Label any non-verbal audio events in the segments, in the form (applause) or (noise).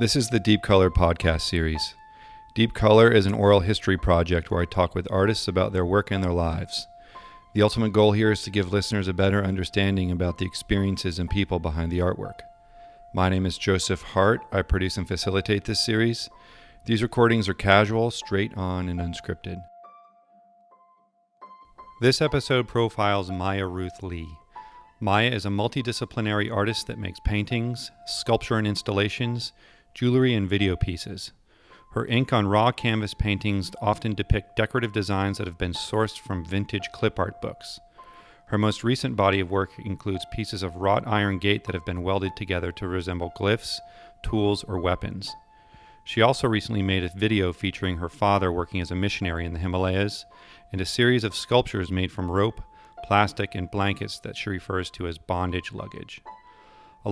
This is the Deep Color podcast series. Deep Color is an oral history project where I talk with artists about their work and their lives. The ultimate goal here is to give listeners a better understanding about the experiences and people behind the artwork. My name is Joseph Hart. I produce and facilitate this series. These recordings are casual, straight on, and unscripted. This episode profiles Maya Ruth Lee. Maya is a multidisciplinary artist that makes paintings, sculpture and installations, jewelry, and video pieces. Her ink on raw canvas paintings often depict decorative designs that have been sourced from vintage clip art books. Her most recent body of work includes pieces of wrought iron gate that have been welded together to resemble glyphs, tools, or weapons. She also recently made a video featuring her father working as a missionary in the Himalayas and a series of sculptures made from rope, plastic, and blankets that she refers to as bondage luggage.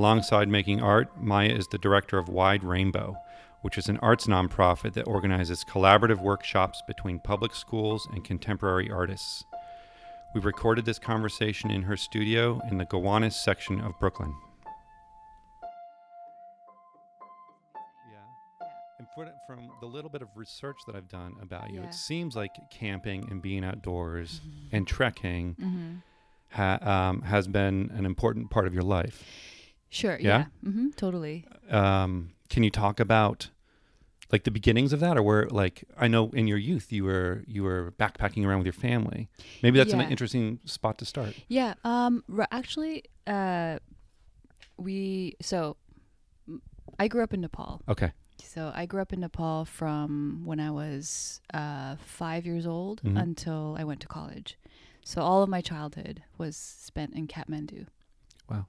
Alongside making art, Maya is the director of Wide Rainbow, which is an arts nonprofit that organizes collaborative workshops between public schools and contemporary artists. We recorded this conversation in her studio in the Gowanus section of Brooklyn. Yeah. And from the little bit of research that I've done about you, Yeah. it seems like camping and being outdoors Mm-hmm. and trekking hmm ha- um, has been an important part of your life. Sure. Yeah? Yeah. hmm Totally. Um, can you talk about like the beginnings of that, or where like I know in your youth you were you were backpacking around with your family? Maybe that's an interesting spot to start. Yeah. Um. r- Actually, uh, we so I grew up in Nepal. Okay. So I grew up in Nepal from when I was uh, five years old Mhm. until I went to college. So all of my childhood was spent in Kathmandu. Wow.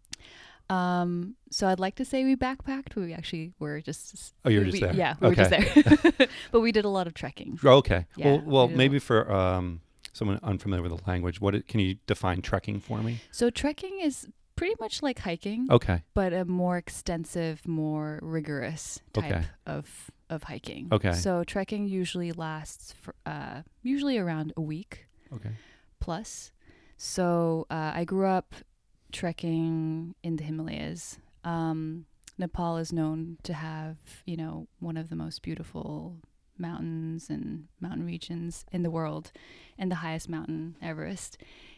Um, so I'd like to say we backpacked, but we actually were just. Oh, you were we- just there. Yeah, we were just there. (laughs) (laughs) but we did a lot of trekking. Oh, Okay. Yeah, well, well, a maybe for um, someone unfamiliar with the language, what it, can you define trekking for me? So trekking is pretty much like hiking, Okay. but a more extensive, more rigorous type Okay. of of hiking. Okay. So trekking usually lasts for uh, usually around a week Okay. plus. So uh, I grew up trekking in the Himalayas. Um, Nepal is known to have, you know, one of the most beautiful mountains and mountain regions in the world, and the highest mountain, Everest.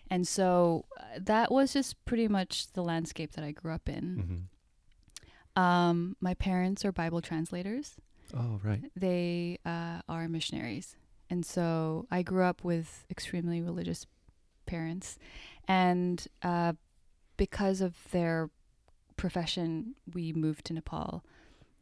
And so uh, that was just pretty much the landscape that I grew up in. hmm Um, my parents are Bible translators Oh, right. they uh, are missionaries. And so I grew up with extremely religious parents. And uh, because of their profession, we moved to Nepal.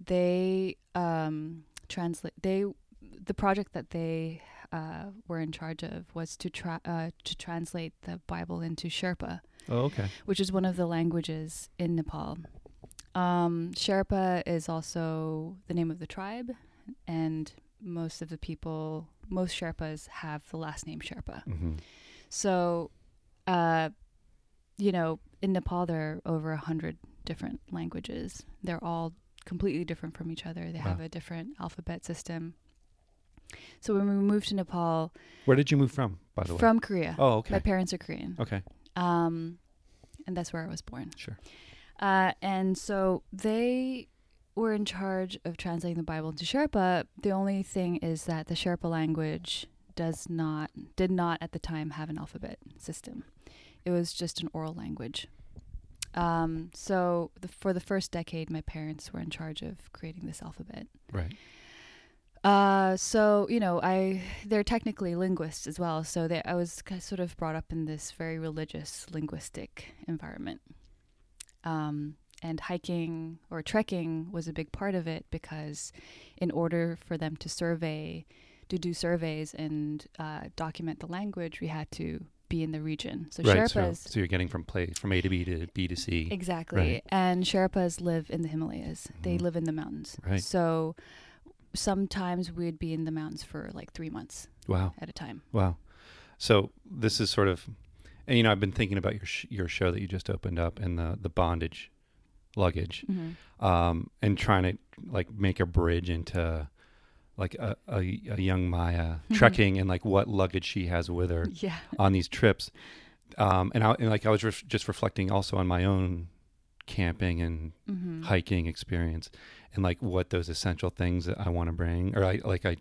They um, translate, they, the project that they uh, were in charge of was to, tra- uh, to translate the Bible into Sherpa Oh, okay. which is one of the languages in Nepal. Um, Sherpa is also the name of the tribe, and most of the people, most Sherpas have the last name Sherpa. hmm So, uh, you know, in Nepal, there are over a hundred different languages. They're all completely different from each other. They have a different alphabet system. So when we moved to Nepal Where did you move from, by the way? from Korea, Oh, okay. my parents are Korean. Okay. Um, and that's where I was born. Sure. Uh, and so they were in charge of translating the Bible into Sherpa. The only thing is that the Sherpa language does not, did not at the time have an alphabet system. It was just an oral language. Um, so the, for the first decade, my parents were in charge of creating this alphabet. Right. Uh, so you know, I they're technically linguists as well. So they, I was sort of brought up in this very religious, linguistic environment. Um, and hiking or trekking was a big part of it because, in order for them to survey, to do surveys and uh, document the language, we had to be in the region. So right. So, Sherpas, so you're getting from place from A to B to B to C. exactly, Right. and Sherpas live in the Himalayas. They Mhm. live in the mountains. Right. So sometimes we'd be in the mountains for like three months Wow. at a time. Wow. So this is sort of, and you know, I've been thinking about your sh- your show that you just opened up and the the bondage luggage, Mm-hmm. um, and trying to like make a bridge into like a, a, a young Maya Mhm. trekking and like what luggage she has with her Yeah. on these trips. Um, and I and like I was ref- just reflecting also on my own camping and hmm hiking experience and like what those essential things that I want to bring or I like I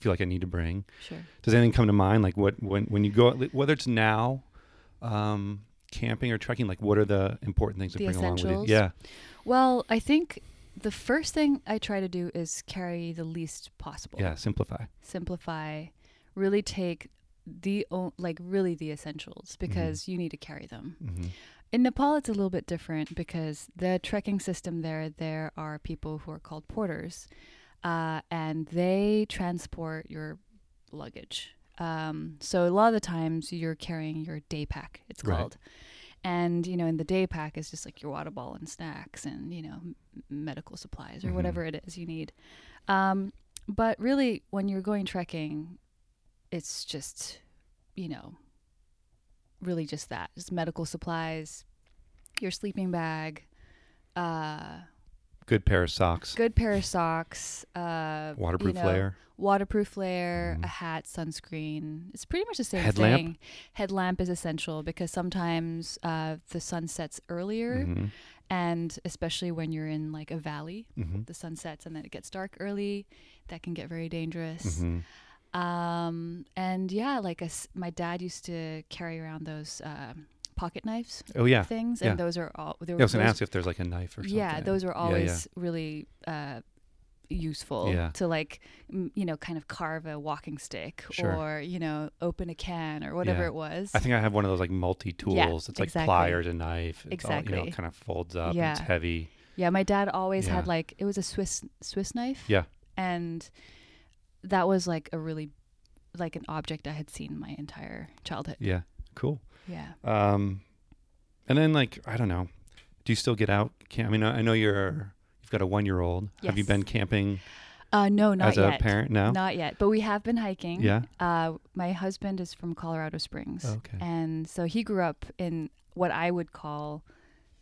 feel like I need to bring. Sure. Does anything come to mind like what when when you go whether it's now um camping or trekking like what are the important things to The bring along with essentials? you? Yeah. Well, I think the first thing I try to do is carry the least possible. Yeah, simplify. Simplify. Really take the o- like really the essentials Mm-hmm. because you need to carry them. Mhm. In Nepal, it's a little bit different because the trekking system there, there are people who are called porters, uh, and they transport your luggage. Um, so a lot of the times you're carrying your day pack, it's Right. called. And, you know, in the day pack is just like your water bottle and snacks and, you know, m- medical supplies or Mhm. whatever it is you need. Um, but really, when you're going trekking, it's just, you know, really just that just medical supplies, your sleeping bag, uh, Good pair of socks. good pair of socks, uh, Waterproof you know, layer. waterproof layer, Mhm. a hat, sunscreen. It's pretty much the same Headlamp? thing. Headlamp is essential because sometimes uh, the sun sets earlier, Mhm. and especially when you're in like a valley, Mhm. the sun sets and then it gets dark early. That can get very dangerous. Mhm. Um, and yeah, like a my dad used to carry around those um, pocket knives Oh yeah. things, yeah. and those are all. They Yeah, were, I was gonna ask if there's like a knife or something. yeah, those Yeah, always really uh, useful Yeah. to like, m- you know, kind of carve a walking stick Sure. or you know, open a can or whatever Yeah. it was. I think I have one of those like multi tools. it's like exactly. pliers, a knife. It's all, you know, kind of folds up. and Yeah. It's heavy. yeah, my dad always Yeah. had like it was a Swiss Swiss knife. Yeah. and that was like a really like an object I had seen my entire childhood. Yeah. Cool. Yeah. Um, and then like I don't know, do you still get out? Camp? I mean, I I know you're you've got a one year old. Have you been camping Uh, no, not as yet. a parent now? Not yet, but we have been hiking. Yeah. Uh, my husband is from Colorado Springs. Okay. And so he grew up in what I would call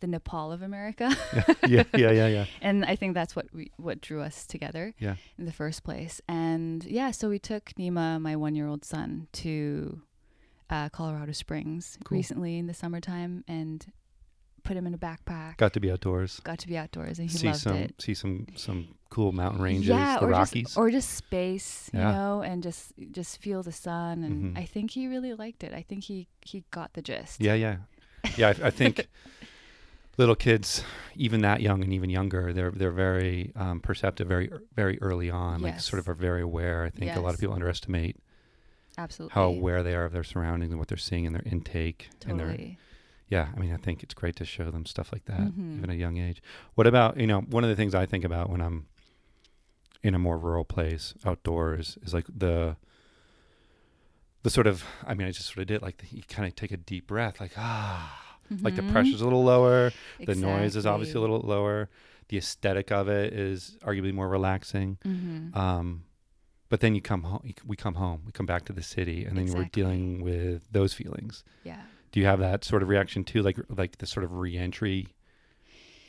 the Nepal of America. (laughs) yeah, yeah, yeah, yeah. (laughs) and I think that's what we what drew us together Yeah. in the first place. And yeah, so we took Nima, my one year old son, to uh, Colorado Springs Cool. recently in the summertime and put him in a backpack. Got to be outdoors. Got to be outdoors and he see loved some it. see some some cool mountain ranges, yeah, the or Rockies. just or just space, you know, and just just feel the sun. And Mhm. I think he really liked it. I think he he got the gist. yeah, yeah, yeah. I, I think (laughs) little kids, even that young and even younger, they're they're very um, perceptive, very very early on. Like sort of are very aware. I think a lot of people underestimate Absolutely. how aware they are of their surroundings and what they're seeing in their intake and their Totally. yeah i mean i think it's great to show them stuff like that Mhm. even at a young age what about you know one of the things i think about when i'm in a more rural place outdoors is like the the sort of i mean i just sort of did like the, you kind of take a deep breath like ah like the Mhm. pressure's a little lower the noise is obviously a little lower the aesthetic of it is arguably more relaxing Mhm. um but then you come home we come home we come back to the city and then we're dealing with those feelings yeah. do you have that sort of reaction too like like the sort of reentry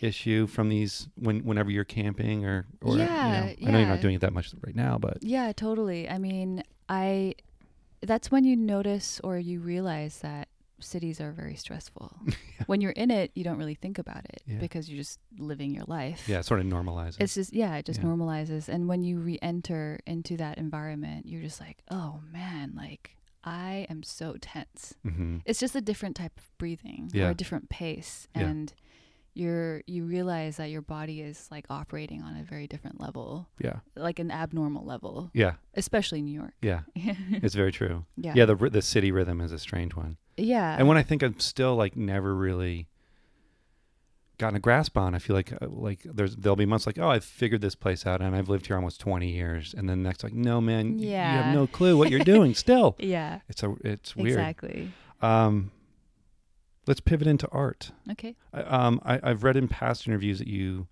issue from these when whenever you're camping or or Yeah, you know, I know you're not doing it that much right now but Yeah, totally. I mean, I that's when you notice or you realize that cities are very stressful. (laughs) When you're in it, you don't really think about it Yeah. because you're just living your life. yeah it sort of normalizes It's just yeah, it just Yeah. normalizes and when you re-enter into that environment, you're just like, "Oh man, like I am so tense." hmm It's just a different type of breathing or Yeah. a different pace Yeah. and you're you realize that your body is like operating on a very different level, yeah like an abnormal level, yeah especially New York. yeah (laughs) it's very true yeah. yeah the the city rhythm is a strange one Yeah. and when i think i'm still like never really gotten a grasp on i feel like uh, like there's there'll be months like oh i've figured this place out and i've lived here almost 20 years and then next like no man y- you have no clue what you're doing (laughs) still yeah. it's a it's weird Exactly. Um, let's pivot into art. Okay. I, um, I, I've read in past interviews that you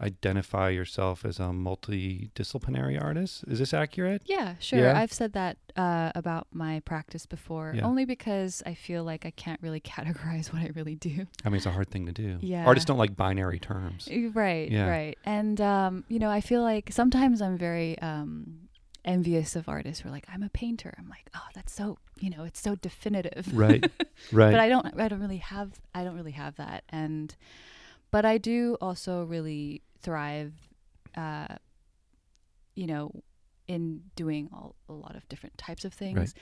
identify yourself as a multidisciplinary artist. Is this accurate? Yeah, sure. Yeah? I've said that uh, about my practice before, Yeah. only because I feel like I can't really (laughs) categorize what I really do. I mean, it's a hard thing to do. Yeah. Artists don't like binary terms. Right, Yeah. right. And, um, you know, I feel like sometimes I'm very um, envious of artists who are like, I'm a painter. I'm like, oh, that's so, you know, it's so definitive. Right. (laughs) Right. but I don't, I don't really have, I don't really have that. And, but I do also really thrive, uh, you know, in doing all, a lot of different types of things. Right.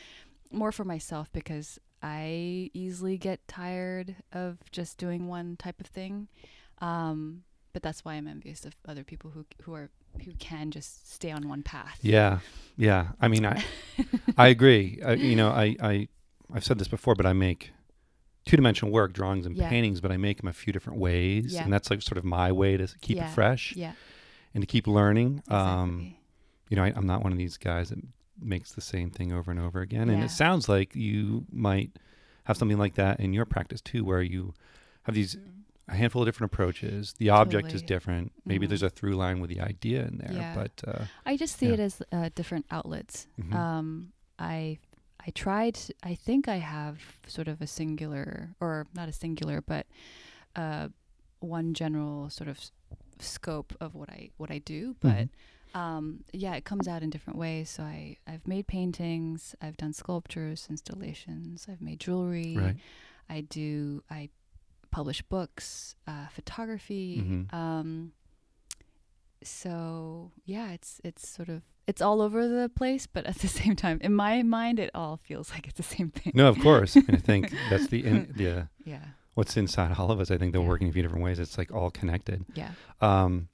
More for myself because I easily get tired of just doing one type of thing. Um, but that's why I'm envious of other people who who are who can just stay on one path. Yeah, yeah. I mean, I (laughs) I agree. I, you know, I I I've said this before, but I make two dimensional work, drawings and Yeah. paintings, but I make them a few different ways, Yeah. and that's like sort of my way to keep Yeah. it fresh Yeah, and to keep learning. Um, you know, I, I'm not one of these guys that makes the same thing over and over again. And it sounds like you might have something like that in your practice too, where you have these a handful of different approaches. The object is different. Maybe Mhm. there's a through line with the idea in there, Yeah. but uh, I just see Yeah. it as uh, different outlets. mhm. Um, I I tried. I think I have sort of a singular, or not a singular, but uh, one general sort of scope of what I what I do. But um, yeah, it comes out in different ways. So I I've made paintings. I've done sculptures, installations. I've made jewelry. right. I do. I publish books, uh, photography. Mhm. Um, so yeah, it's it's sort of it's all over the place, but at the (laughs) same time, in my mind, it all feels like it's the same thing. No, of course. and I think (laughs) that's the in, the Yeah, what's inside all of us. I think they're Yeah. working a few different ways. It's like all connected. yeah, Um,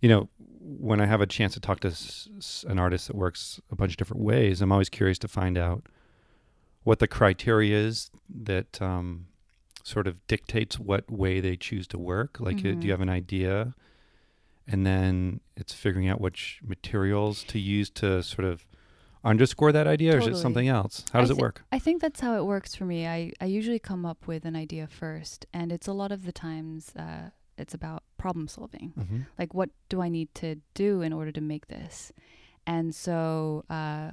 you know, when I have a chance to talk to s- s- an artist that works a bunch of different ways, I'm always curious to find out what the criteria is that um, sort of dictates what way they choose to work. Like, uh, do you have an idea? And then it's figuring out which materials to use to sort of underscore that idea, or is it something else? How does I it work? I think that's how it works for me. I I usually come up with an idea first, and it's a lot of the times uh, it's about problem solving. Mm-hmm. like what do i need to do in order to make this and so uh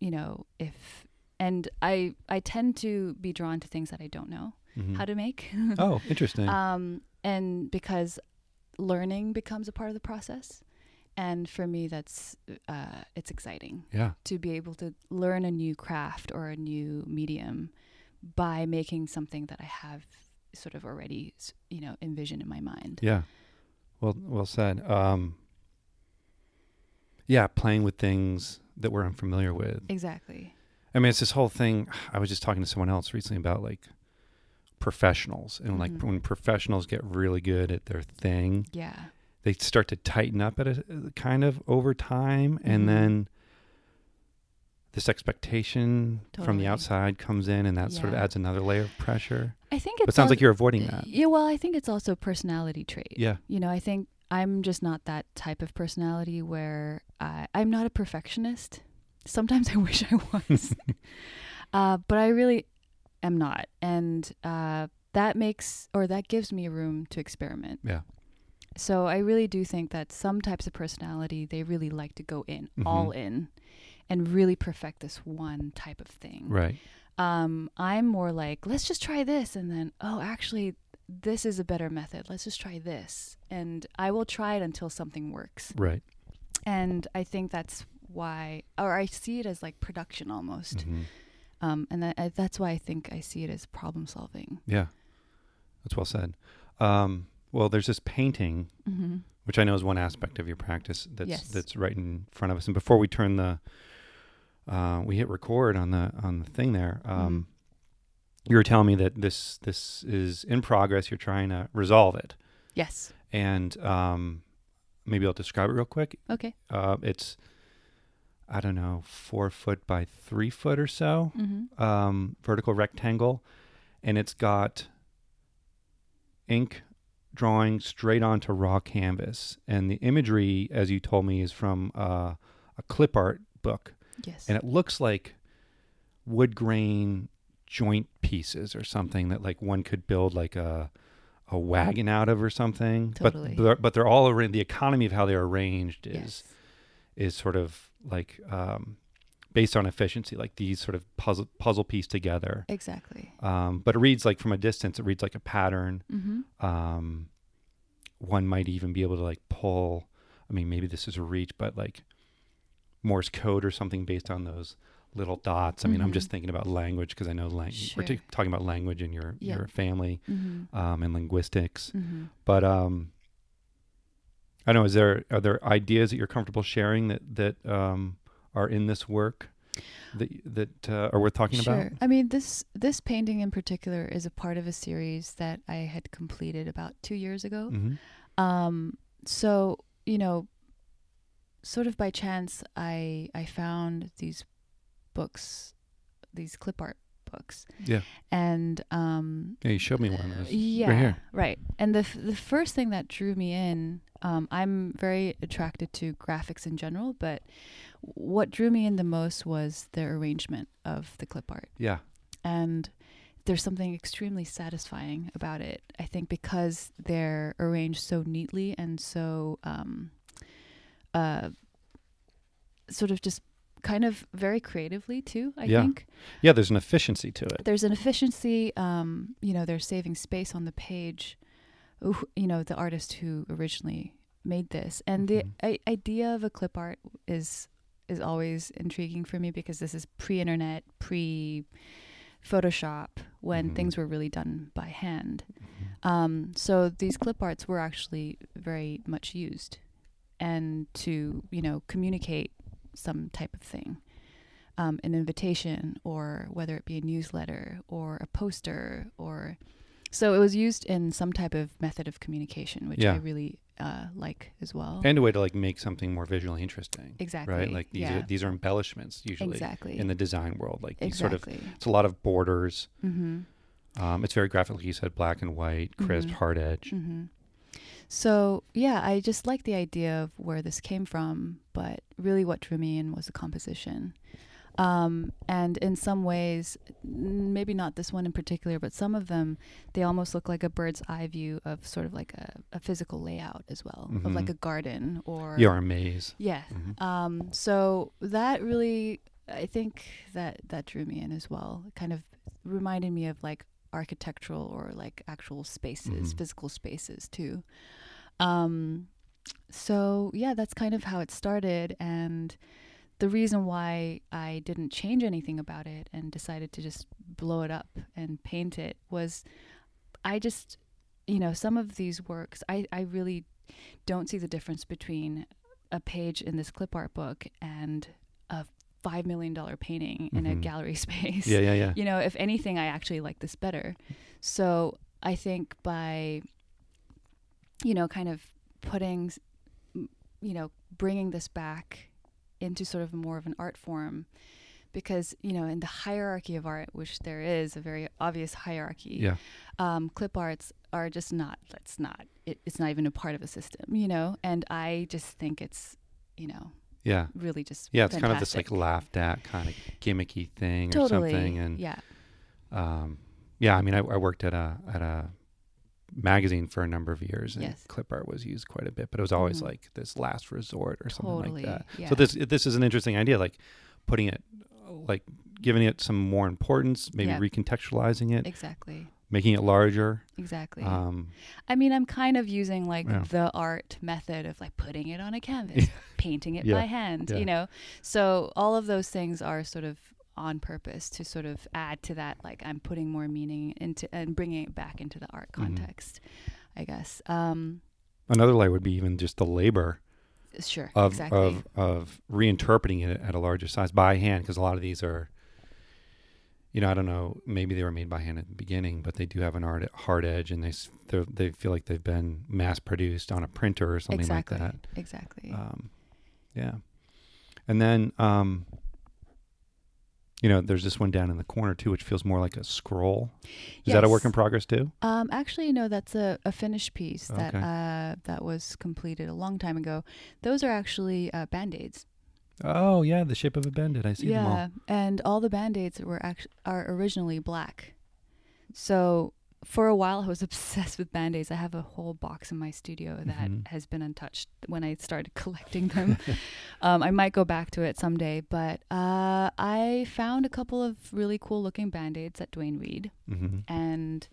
you know if and i i tend to be drawn to things that i don't know how to make (laughs) Oh, interesting. um and because learning becomes a part of the process and for me that's uh it's exciting yeah. to be able to learn a new craft or a new medium by making something that i have sort of already you know envisioned in my mind Yeah. Well, well said. Um, yeah, playing with things that we're unfamiliar with. exactly I mean, it's this whole thing. I was just talking to someone else recently about like professionals and like Mhm. when professionals get really good at their thing, yeah they start to tighten up at a kind of over time, Mhm. and then this expectation from the outside comes in, and that sort of adds another layer of pressure. I think it sounds al- like you're avoiding that. Yeah, well, I think it's also a personality trait. Yeah. You know, I think I'm just not that type of personality where I, I'm not a perfectionist. Sometimes I (laughs) wish I was, (laughs) uh, but I really am not, and uh, that makes or that gives me room to experiment. Yeah. So I really do think that some types of personality they really like to go in all Mhm. in, and really perfect this one type of thing Right. um, I'm more like, let's just try this, and then, oh, actually, this is a better method. Let's just try this, and I will try it until something works. Right. And I think that's why, or I see it as like production almost, Mhm. Um, and that, I, that's why I think I see it as problem solving. Yeah, that's well said. Um, well, there's this painting, Mm-hmm. which I know is one aspect of your practice that's Yes. that's right in front of us. And before we turn the, uh, we hit record on the on the thing there. Um, You were telling me that this this is in progress. You're trying to resolve it, Yes. and um, maybe I'll describe it real quick. Okay. Uh, it's I don't know four foot by three foot or so. Mm-hmm. um, vertical rectangle, and it's got ink drawing straight onto raw canvas. And the imagery, as you told me, is from uh, a clip art book, Yes. and it looks like wood grain joint pieces or something that like one could build like a a wagon out of or something. Totally. But they're, but they're all arranged. The economy of how they're arranged is yes. Is sort of like um, based on efficiency, like these sort of puzzle puzzle piece together. Exactly. Um, but it reads like from a distance, it reads like a pattern. Mm-hmm. Um, one might even be able to like pull. I mean, maybe this is a reach, but like Morse code or something based on those little dots. I mean, I'm Mhm. just thinking about language because I know lang- we're t- talking about language in your Yeah. your family Mm-hmm. um, and linguistics. Mm-hmm. But um, I don't know. Is there are there ideas that you're comfortable sharing that that um, are in this work that that uh, are worth talking sure. about? I mean, this this painting in particular is a part of a series that I had completed about two years ago. hmm Um, so you know, sort of by chance, I I found these books, these clip art books. Yeah. And um, Yeah, you showed me one of those. yeah, Right here. right. And the f- the first thing that drew me in, um, I'm very attracted to graphics in general, but what drew me in the most was the arrangement of the clip art Yeah. and there's something extremely satisfying about it. I think because they're arranged so neatly and so um, uh, sort of just kind of very creatively too. I Yeah. think Yeah. There's an efficiency to it. there's an efficiency. Um, you know, they're saving space on the page. Who- You know, the artist who originally made this, and Mhm. the I- idea of a clip art is is always intriguing for me because this is pre-internet, pre Photoshop when Mhm. things were really done by hand. Mhm. Um, so these clip arts were actually very much used, and to you know communicate some type of thing, um, an invitation or whether it be a newsletter or a poster or so it was used in some type of method of communication, which Yeah. I really uh, like as well. And a way to like make something more visually interesting. exactly. Right. Like these yeah. are these are embellishments usually exactly in the design world. Like these sort of it's a lot of borders. mm-hmm. Um, it's very graphic, like you said, black and white, crisp, Mhm. hard edge. hmm So yeah, I just like the idea of where this came from, but really what drew me in was the composition. Um, and in some ways, maybe not this one in particular, but some of them, they almost look like a bird's eye view of sort of like a, a physical layout as well, of like Mhm. a garden or You are a maze. yeah. Mhm. Um, so that really, I think that that drew me in as well. It kind of reminded me of like architectural or like actual spaces, Mhm. physical spaces too. Um, so yeah, that's kind of how it started, and the reason why I didn't change anything about it and decided to just blow it up and paint it was, I just, you know, some of these works, I I really don't see the difference between a page in this clip art book and a five million dollar painting in a Mhm. gallery (laughs) space. Yeah, yeah, yeah. You know, if anything, I actually like this better. So I think by, you know, kind of putting, you know, bringing this back into sort of more of an art form, because you know, in the hierarchy of art, which there is a very obvious hierarchy, Yeah. um, clip arts are just not that's not it, it's not even a part of a system you know and i just think it's you know Yeah. really just Yeah. It's kind of this like fantastic. laughed at kind of gimmicky thing totally or something. And yeah um, yeah, I mean, I, I worked at a at a magazine for a number of years, and Yes. clip art was used quite a bit, but it was always Mhm. like this last resort or something totally like that. yeah So this this is an interesting idea, like putting it, like giving it some more importance, maybe recontextualizing it, exactly making it larger. exactly Um, i mean i'm kind of using like Yeah. the art method of like putting it on a canvas (laughs) painting it Yeah. by hand Yeah. you know so all of those things are sort of on purpose to sort of add to that like i'm putting more meaning into and bringing it back into the art Mhm. context i guess. Um another layer would be even just the labor sure of exactly. of of reinterpreting it at a larger size by hand because a lot of these are you know i don't know maybe they were made by hand at the beginning but they do have an art, hard edge and they they feel like they've been mass produced on a printer or something exactly like that. exactly. Um, yeah. And then um, you know there's this one down in the corner too which feels more like a scroll is that a work in progress too Um, actually, no, that's a, a finished piece that uh, that was completed a long time ago. Those are actually uh, band aids. oh yeah the shape of a bandit i see them all Yeah, and all the band aids were actually are originally black. So for a while, I was (laughs) obsessed with band aids. I have a whole box in my studio that Mhm. has been untouched when I started (laughs) collecting them. um, I might go back to it someday, but uh, I found a couple of really cool looking band aids at Duane Reade. hmm and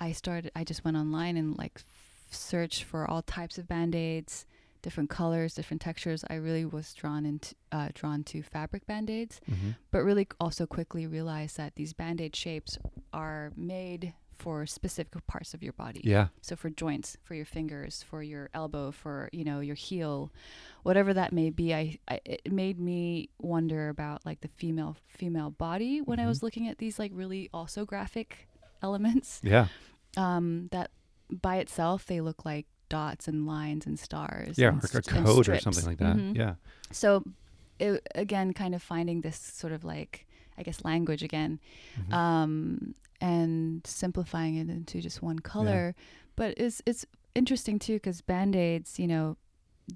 I started. I just went online and like f- searched for all types of band aids, different colors, different textures. I really was drawn into uh, drawn to fabric band-aids, hmm but really also quickly realized that these band-aid shapes are made for specific parts of your body. Yeah. So for joints, for your fingers, for your elbow, for you know your heel, whatever that may be, I, I it made me wonder about like the female female body when I Mhm. was looking at these like really also graphic elements. Yeah. Um, that by itself they look like dots and lines and stars. Yeah. and Or a code or something like that. Mhm. Yeah. So, it, again, kind of finding this sort of like I guess language again Mhm. um, and simplifying it into just one color. But it's it's interesting too because band aids, you know,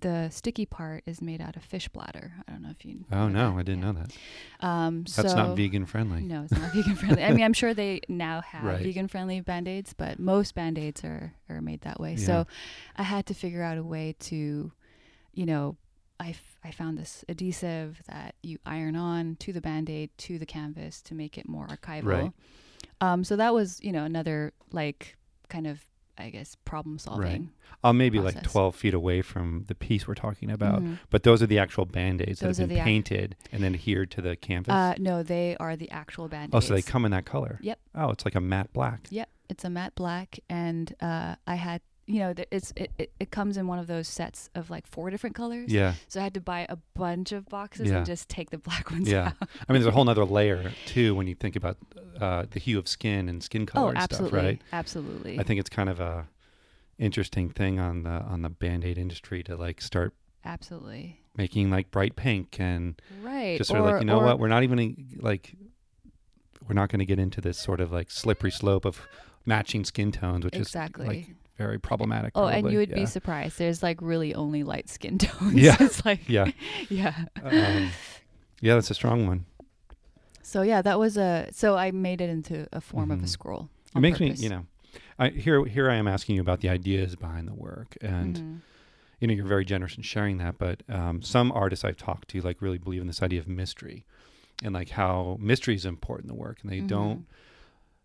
the sticky part is made out of fish bladder. I don't know if you. oh no, that. I didn't Yeah. know that. Um, That's so, not vegan friendly. No, it's not vegan friendly. I mean, I'm sure they now (laughs) have Right. vegan friendly band aids, but most band aids are are made that way. Yeah. So I had to figure out a way to, you know. I, f- I found this adhesive that you iron on to the band aid to the canvas to make it more archival. Right. Um, so that was, you know, another like kind of, I guess, problem solving. I'm maybe like 12 feet away from the piece we're talking about, Mhm. but those are the actual band-aids that have been the ac- painted and then adhered to the canvas. Uh, no, they are the actual band aids. oh, so they come in that color. Yep. Oh, it's like a matte black. Yep, it's a matte black, and uh, I had, you know, th- it's it, it, it comes in one of those sets of like four different colors. Yeah. So I had to buy a bunch of boxes Yeah. and just take the (laughs) black ones Yeah. out. I mean, there's a whole other layer too when you think about uh, the hue of skin and skin color Oh, and absolutely, stuff, right? absolutely. I think it's kind of a interesting thing on the on the band-aid industry to like start absolutely. making like bright pink and Right. just sort of like you know or- what we're not even like we're not going to get into this sort of like slippery slope of matching skin tones which Exactly. is like very problematic Oh, and you would yeah. be surprised. There's like really only light skin (laughs) tones. Yeah. it's like yeah (laughs) yeah. um, yeah that's a strong one So yeah, that was a. So I made it into a form of a Mhm. scroll. it makes purpose. me you know I, here here I am asking you about the ideas behind the work and Mhm. you know you're very generous in sharing that but um, some artists i've talked to like really believe in this idea of mystery and like how mystery is important in the work and they Mhm. don't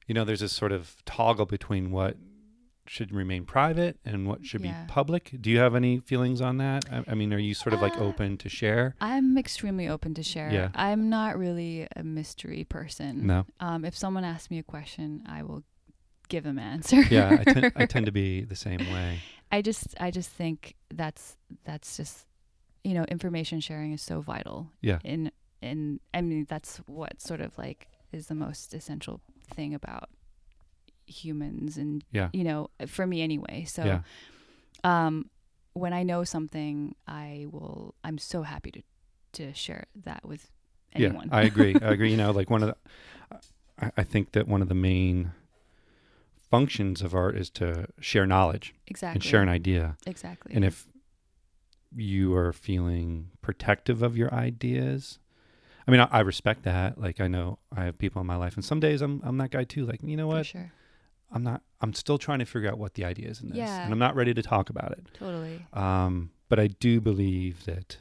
you know there's this sort of toggle between what should remain private and what should Yeah. be public do you have any feelings on that i, I mean are you sort of like Uh, open to share I'm extremely open to share. Yeah. I'm not really a mystery person. no Um, if someone asks me a question, I will give them an answer. yeah I, tend, I (laughs) tend to be the same way I just I just think that's that's just you know information sharing is so vital. Yeah. In in I mean that's what sort of like is the most essential thing about humans and yeah you know for me anyway. So yeah um when I know something I will I'm so happy to to share that with anyone. Yeah, I agree. I agree. You know, (laughs) like one of the, I, I think that one of the main functions of art is to share knowledge exactly. and share an idea. Exactly. And if you are feeling protective of your ideas, I mean, I, I respect that. Like, I know I have people in my life, and some days I'm I'm that guy too. Like, you know what? sure. I'm not. I'm still trying to figure out what the idea is in this, Yeah. and I'm not ready to talk about it. Totally. Um, but I do believe that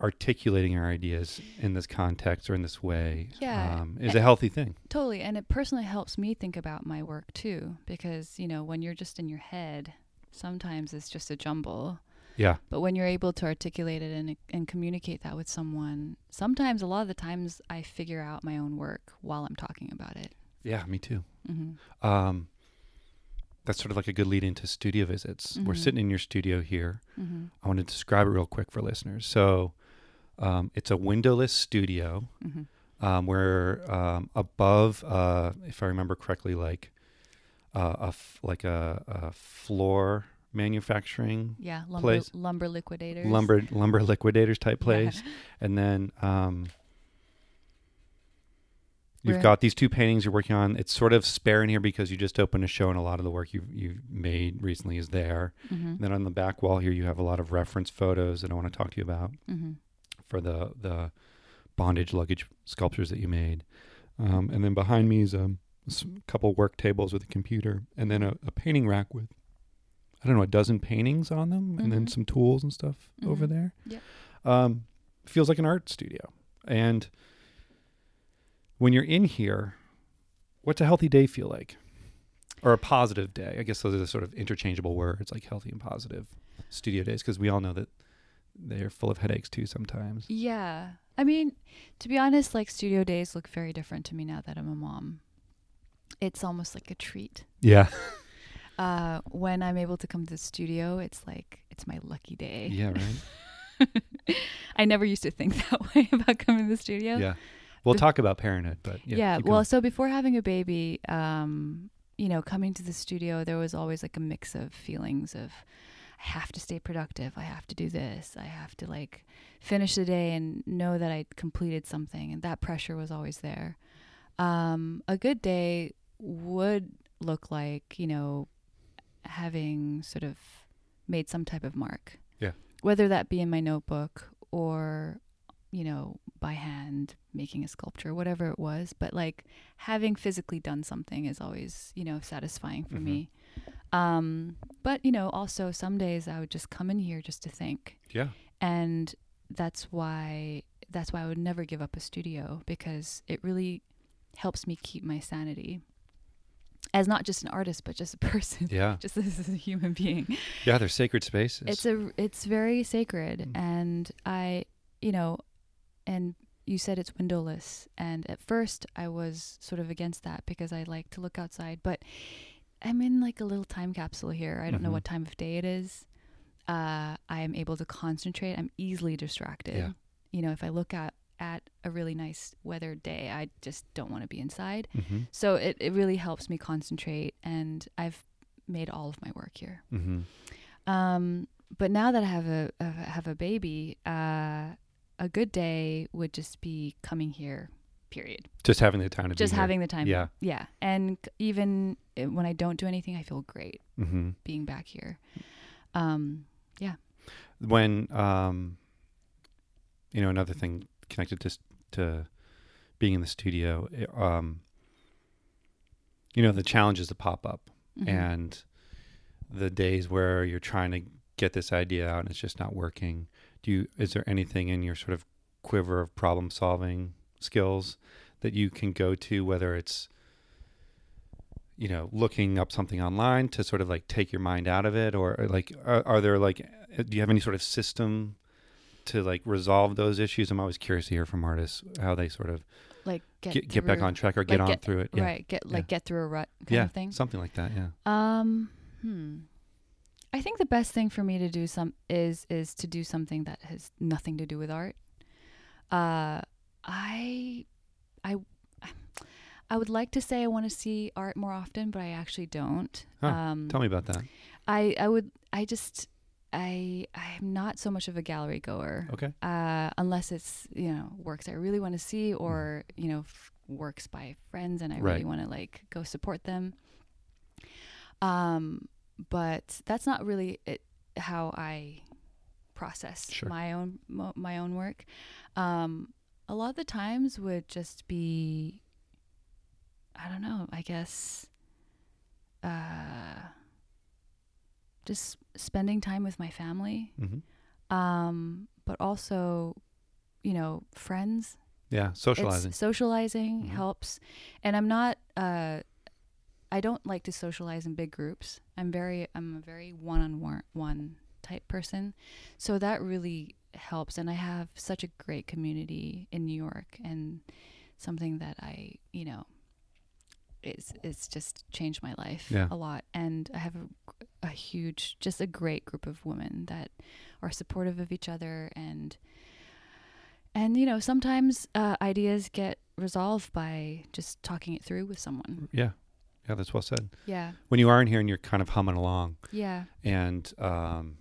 articulating our ideas in this context or in this way Yeah. um, is a healthy thing. Totally. And it personally helps me think about my work too. Because, you know, when you're just in your head, sometimes it's just a jumble. Yeah. But when you're able to articulate it and, and communicate that with someone, sometimes, a lot of the times, I figure out my own work while I'm talking about it. Yeah, me too. hmm Um, that's sort of like a good lead into studio visits. We're Mhm. sitting in your studio here. hmm I want to describe it real quick for listeners. So, um, it's a windowless studio hmm um, where um, above, uh, if I remember correctly, like uh, a f- like a, a floor manufacturing Yeah. Lumber, Place. lumber liquidators. lumber lumber liquidators type (laughs) Yeah. place, and then um, you've We're- got these two paintings you're working on. It's sort of spare in here because you just opened a show, and a lot of the work you've you've made recently is there. hmm Then on the back wall here, you have a lot of reference photos that I want to talk to you about hmm for the the bondage luggage sculptures that you made. Um, and then behind me is a couple work tables with a computer, and then a, a painting rack with I don't know a dozen paintings on them, and then Mhm. some tools and stuff over Mhm. there. Yeah, Um, feels like an art studio, and when you're in here, what's a healthy day feel like? Or a positive day? I guess those are the sort of interchangeable words, like healthy and positive. studio days because we all know that they're full of headaches too sometimes. Yeah. I mean, to be honest, like studio days look very different to me now that I'm a mom. It's almost like a treat. Yeah. (laughs) Uh, when I'm able to come to the studio, it's like it's my lucky day. yeah, right. (laughs) I never used to think (laughs) that way about coming to the studio. Yeah. We'll talk about parenthood, but yeah. Yeah. well, going. so before having a baby, um, you know, coming to the studio, there was always like a mix of feelings of I have to stay productive. I have to do this. I have to like finish the day and know that I completed something. And that pressure was always there. Um, a good day would look like, you know, having sort of made some type of mark. Yeah. Whether that be in my notebook or, you know, by hand making a sculpture, whatever it was. But like having physically done something is always, you know, satisfying for Mhm. me. Um, but, you know, also some days I would just come in here just to think. yeah. And that's why that's why I would never give up a studio because it really helps me keep my sanity as not just an artist but just a (laughs) person Yeah. (laughs) just as a human being Yeah, they're sacred spaces. it's a it's very sacred Mm. and i you know and you said it's windowless and at first i was sort of against that because i like to look outside but i'm in like a little time capsule here i don't know Mhm. what time of day it is uh i'm able to concentrate i'm easily distracted Yeah. you know if i look at at a really nice weather day i just don't want to be inside mm-hmm. so it, it really helps me concentrate and i've made all of my work here Mm-hmm. um, but now that I have a, a have a baby, uh, a good day would just be coming here. Period. Just having the time to Just be here. having the time. Yeah. Yeah. And even when I don't do anything, I feel great Mm-hmm. being back here. Um, yeah. when um you know another thing connected to to being in the studio um you know the challenges that pop up mhm. and the days where you're trying to get this idea out and it's just not working do you is there anything in your sort of quiver of problem solving skills that you can go to whether it's you know looking up something online to sort of like take your mind out of it or or, like are, are there like uh, do you have any sort of system to like resolve those issues i'm always curious to hear from artists how they sort of like get get, get back on track or get like on get- through it yeah Right. Get like Yeah. get through a rut kind yeah of thing. something like that yeah Um, hmm. I think the best thing for me to do some is is to do something that has nothing to do with art. Uh, I, I, I would like to say I want to see art more often, but I actually don't. Huh. Um, tell me about that I I would I just I I'm not so much of a gallery goer. okay Uh, unless it's you know works I really want to see or you know f- works by friends and I really want to like go support them. Um, but that's not really it, how I process Sure. my own my own work. Um, a lot of the times would just be I don't know. I guess uh, just spending time with my family hmm um, but also, you know, friends. yeah socializing It's socializing Mhm. helps, and I'm not. Uh, I don't like to socialize in big groups. I'm very. I'm a very one-on-one type person, so that really helps. And I have such a great community in New York, and something that I, you know, it's it's just changed my life Yeah. a lot. And I have a, a huge, just a great group of women that are supportive of each other and and you know sometimes uh, ideas get resolved by just talking it through with someone yeah yeah that's well said. Yeah. When you are in here and you're kind of humming along yeah. and um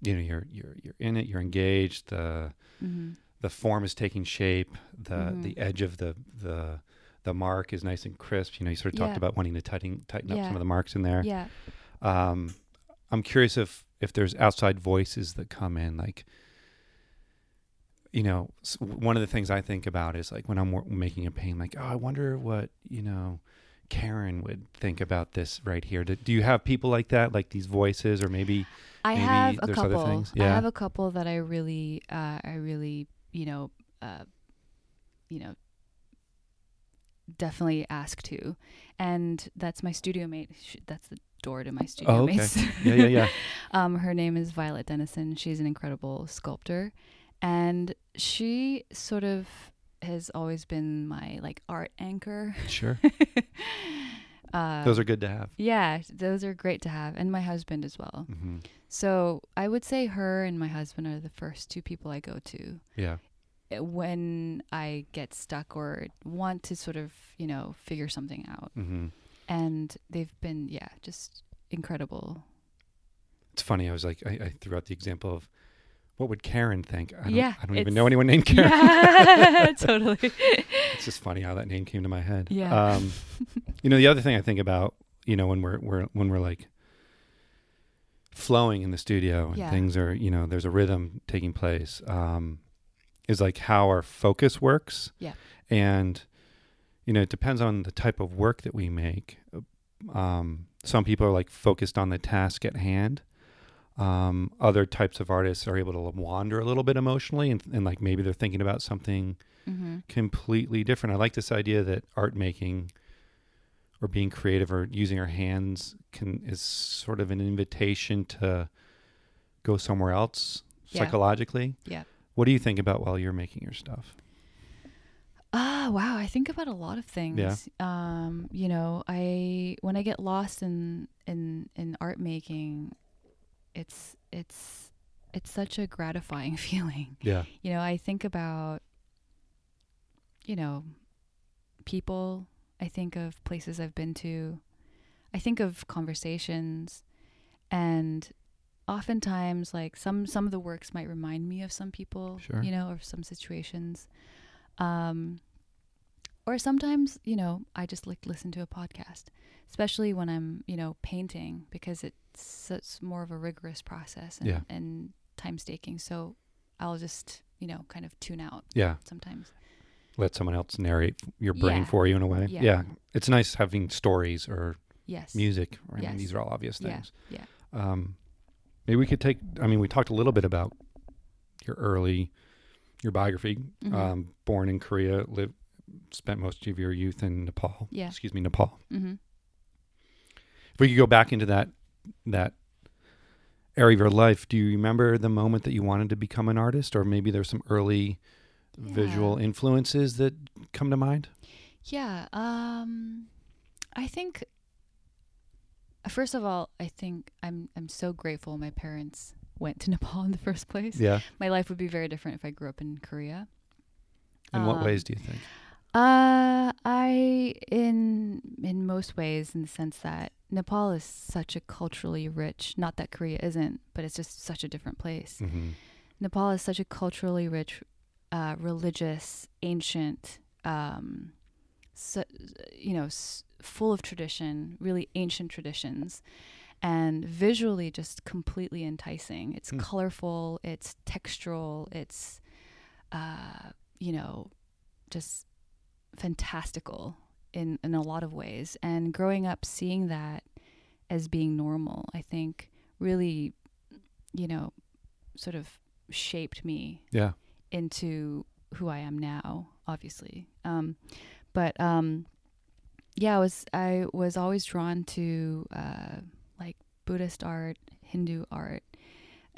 you know you're you're you're in it you're engaged the hmm the form is taking shape the Mhm. the edge of the the the mark is nice and crisp. You know you sort of talked Yeah. about wanting to tighten tighten up some of the marks in there. Yeah. Um i'm curious if if there's outside voices that come in like you know one of the things i think about is like when i'm wor- making a painting like oh i wonder what you know karen would think about this right here do, do you have people like that like these voices or maybe i Maybe have a couple things? i have a couple that i really uh i really you know uh you know definitely ask to and that's my studio mate that's the door to my studio. Oh, okay. mates. Yeah, yeah, yeah. (laughs) um, her name is Violet Dennison. She's an incredible sculptor, and she sort of has always been my like art anchor. Sure. (laughs) uh, Those are good to have. yeah, those are great to have, and my husband as well. hmm So I would say her and my husband are the first two people I go to Yeah. uh, when I get stuck or want to sort of, you know, figure something out. hmm And they've been, yeah, just incredible. It's funny. I was like, I, I threw out the example of what would Karen think? I don't, Yeah, I don't even know anyone named Karen. Yeah, (laughs) (laughs) totally. It's just funny how that name came to my head. Yeah. Um, (laughs) you know, the other thing I think about, you know, when we're, we're when we're like flowing in the studio and Yeah. things are, you know, there's a rhythm taking place, um, is like how our focus works. Yeah. And, you know, it depends on the type of work that we make. Um, some people are like focused on the task at hand. Um, other types of artists are able to wander a little bit emotionally and, and like maybe they're thinking about something hmm completely different. I like this idea that art making or being creative or using our hands can is sort of an invitation to go somewhere else Yeah. psychologically. Yeah. What do you think about while you're making your stuff? Ah, wow. I think about a lot of things. Yeah. Um, you know, I when I get lost in in in art making, it's it's it's such a gratifying (laughs) feeling. Yeah. You know, I think about you know, people, I think of places I've been to. I think of conversations and oftentimes like some some of the works might remind me of some people, Sure. you know, or some situations. Um or sometimes, you know, I just like listen to a podcast, especially when I'm, you know, painting because it's, it's more of a rigorous process and, Yeah. and time staking. So I'll just, you know, kind of tune out Yeah. sometimes. Let someone else narrate your brain Yeah. for you in a way. Yeah. It's nice having stories or Yes. music. Right? Yes. These are all obvious things. Yeah. Um, maybe we could take, I mean, we talked a little bit about your early, your biography, Mhm. um, born in Korea, lived, spent most of your youth in Nepal. Yeah. Excuse me, Nepal. hmm If we could go back into that, that area of your life, do you remember the moment that you wanted to become an artist or maybe there's some early visual influences that come to mind? Yeah. Um, I think. First of all, I think I'm I'm so grateful my parents went to (laughs) Nepal in the first place. Yeah. My life would be very different if I grew up in Korea. In what Um, ways do you think? Uh, I in in most ways, in the sense that Nepal is such a culturally rich. Not that Korea isn't, but it's just such a different place. hmm Nepal is such a culturally rich, uh, religious, ancient, um, so, you know, s- full of tradition, really ancient traditions, and visually just completely enticing. It's Hmm. colorful, it's textural, it's, uh, you know, just fantastical in in a lot of ways. And growing up, seeing that as being normal, I think really, you know, sort of shaped me Yeah. into who I am now, obviously. Um, but um, yeah, I was I was always drawn to uh, like Buddhist art, Hindu art,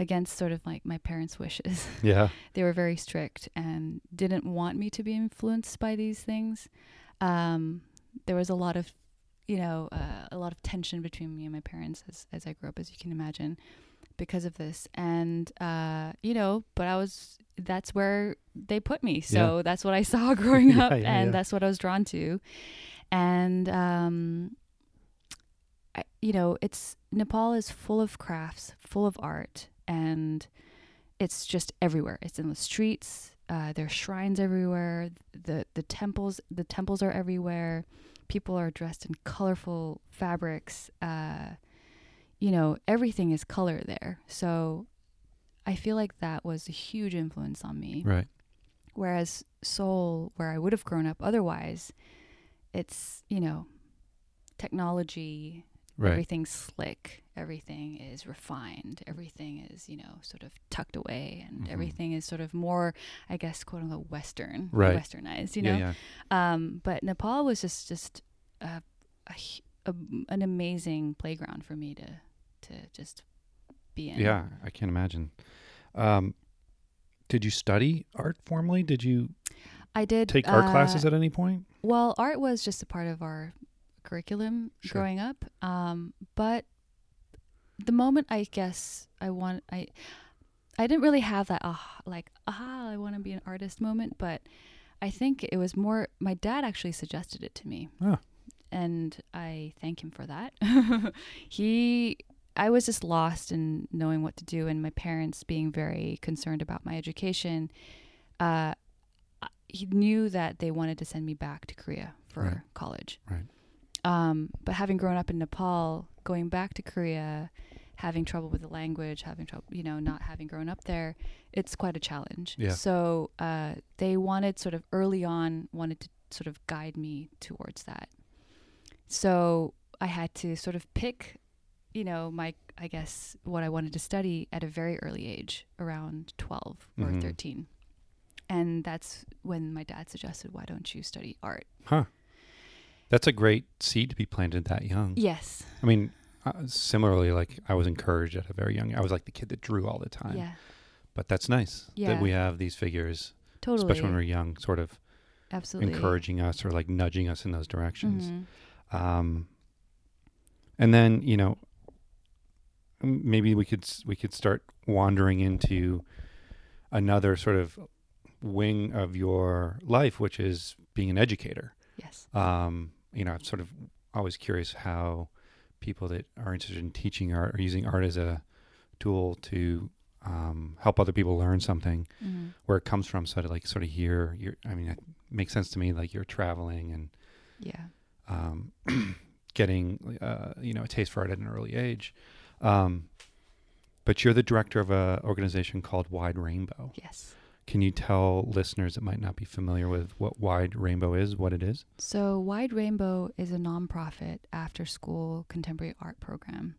against sort of like my parents' wishes. (laughs) Yeah. they were very strict and didn't want me to be influenced by these things. Um, there was a lot of, you know, uh, a lot of tension between me and my parents as as I grew up, as you can imagine, because of this. And uh, you know, but I was that's where they put me, so that's what I saw (laughs) growing (laughs) Yeah, up, yeah, and yeah. that's what I was drawn to. And um, I, you know, it's Nepal is full of crafts, full of art, and it's just everywhere. It's in the streets. Uh, there are shrines everywhere. The the temples the temples are everywhere. People are dressed in colorful fabrics. Uh, you know, everything is color there. So I feel like that was a huge influence on me. Right. Whereas Seoul, where I would have grown up otherwise, it's, you know, technology, Right. everything's slick, everything is refined, everything is, you know, sort of tucked away, and Mhm. everything is sort of more, I guess, quote unquote, Western, Right. westernized, you know? Yeah. Um, but Nepal was just, just, uh, a, a, an amazing playground for me to to just be in. Yeah, I can't imagine. Um, did you study art formally? Did you I did take art uh, classes at any point? Well, art was just a part of our curriculum Sure. growing up. Um, but the moment I guess I want I I didn't really have that ah like aha I want to be an artist moment, but I think it was more my dad actually suggested it to me. Ah. And I thank him for that. (laughs) he I was just lost in knowing what to do and my parents being very concerned about my education. Uh he knew that they wanted to send me back to Korea for Right. college. Right. Um, but having grown up in Nepal, going back to Korea, having trouble with the language, having trouble, you know, not having grown up there, it's quite a challenge. Yeah. So uh, they wanted sort of early on wanted to sort of guide me towards that. So I had to sort of pick, you know, my I guess what I wanted to study at a very early age, around 12 or Mhm. 13. And that's when my dad suggested, why don't you study art? Huh. That's a great seed to be planted that young. Yes. I mean, uh, similarly, like I was encouraged at a very young. I was like the kid that drew all the time. Yeah. But that's nice Yeah. that we have these figures, Totally. especially when we're young, sort of Absolutely. encouraging us or like nudging us in those directions. Mhm. Um, and then you know, maybe we could we could start wandering into another sort of wing of your life, which is being an educator. Yes. Um, you know, I'm sort of always curious how people that are interested in teaching art or using art as a tool to um, help other people learn something, Mhm. where it comes from. So to like sort of hear your, I mean, it makes sense to me. Like you're traveling and Yeah. um, (clears throat) getting uh, you know a taste for art at an early age. Um, but you're the director of a organization called Wide Rainbow. Yes. Can you tell listeners that might not be familiar with what Wide Rainbow is, what it is? So Wide Rainbow is a nonprofit after school contemporary art program.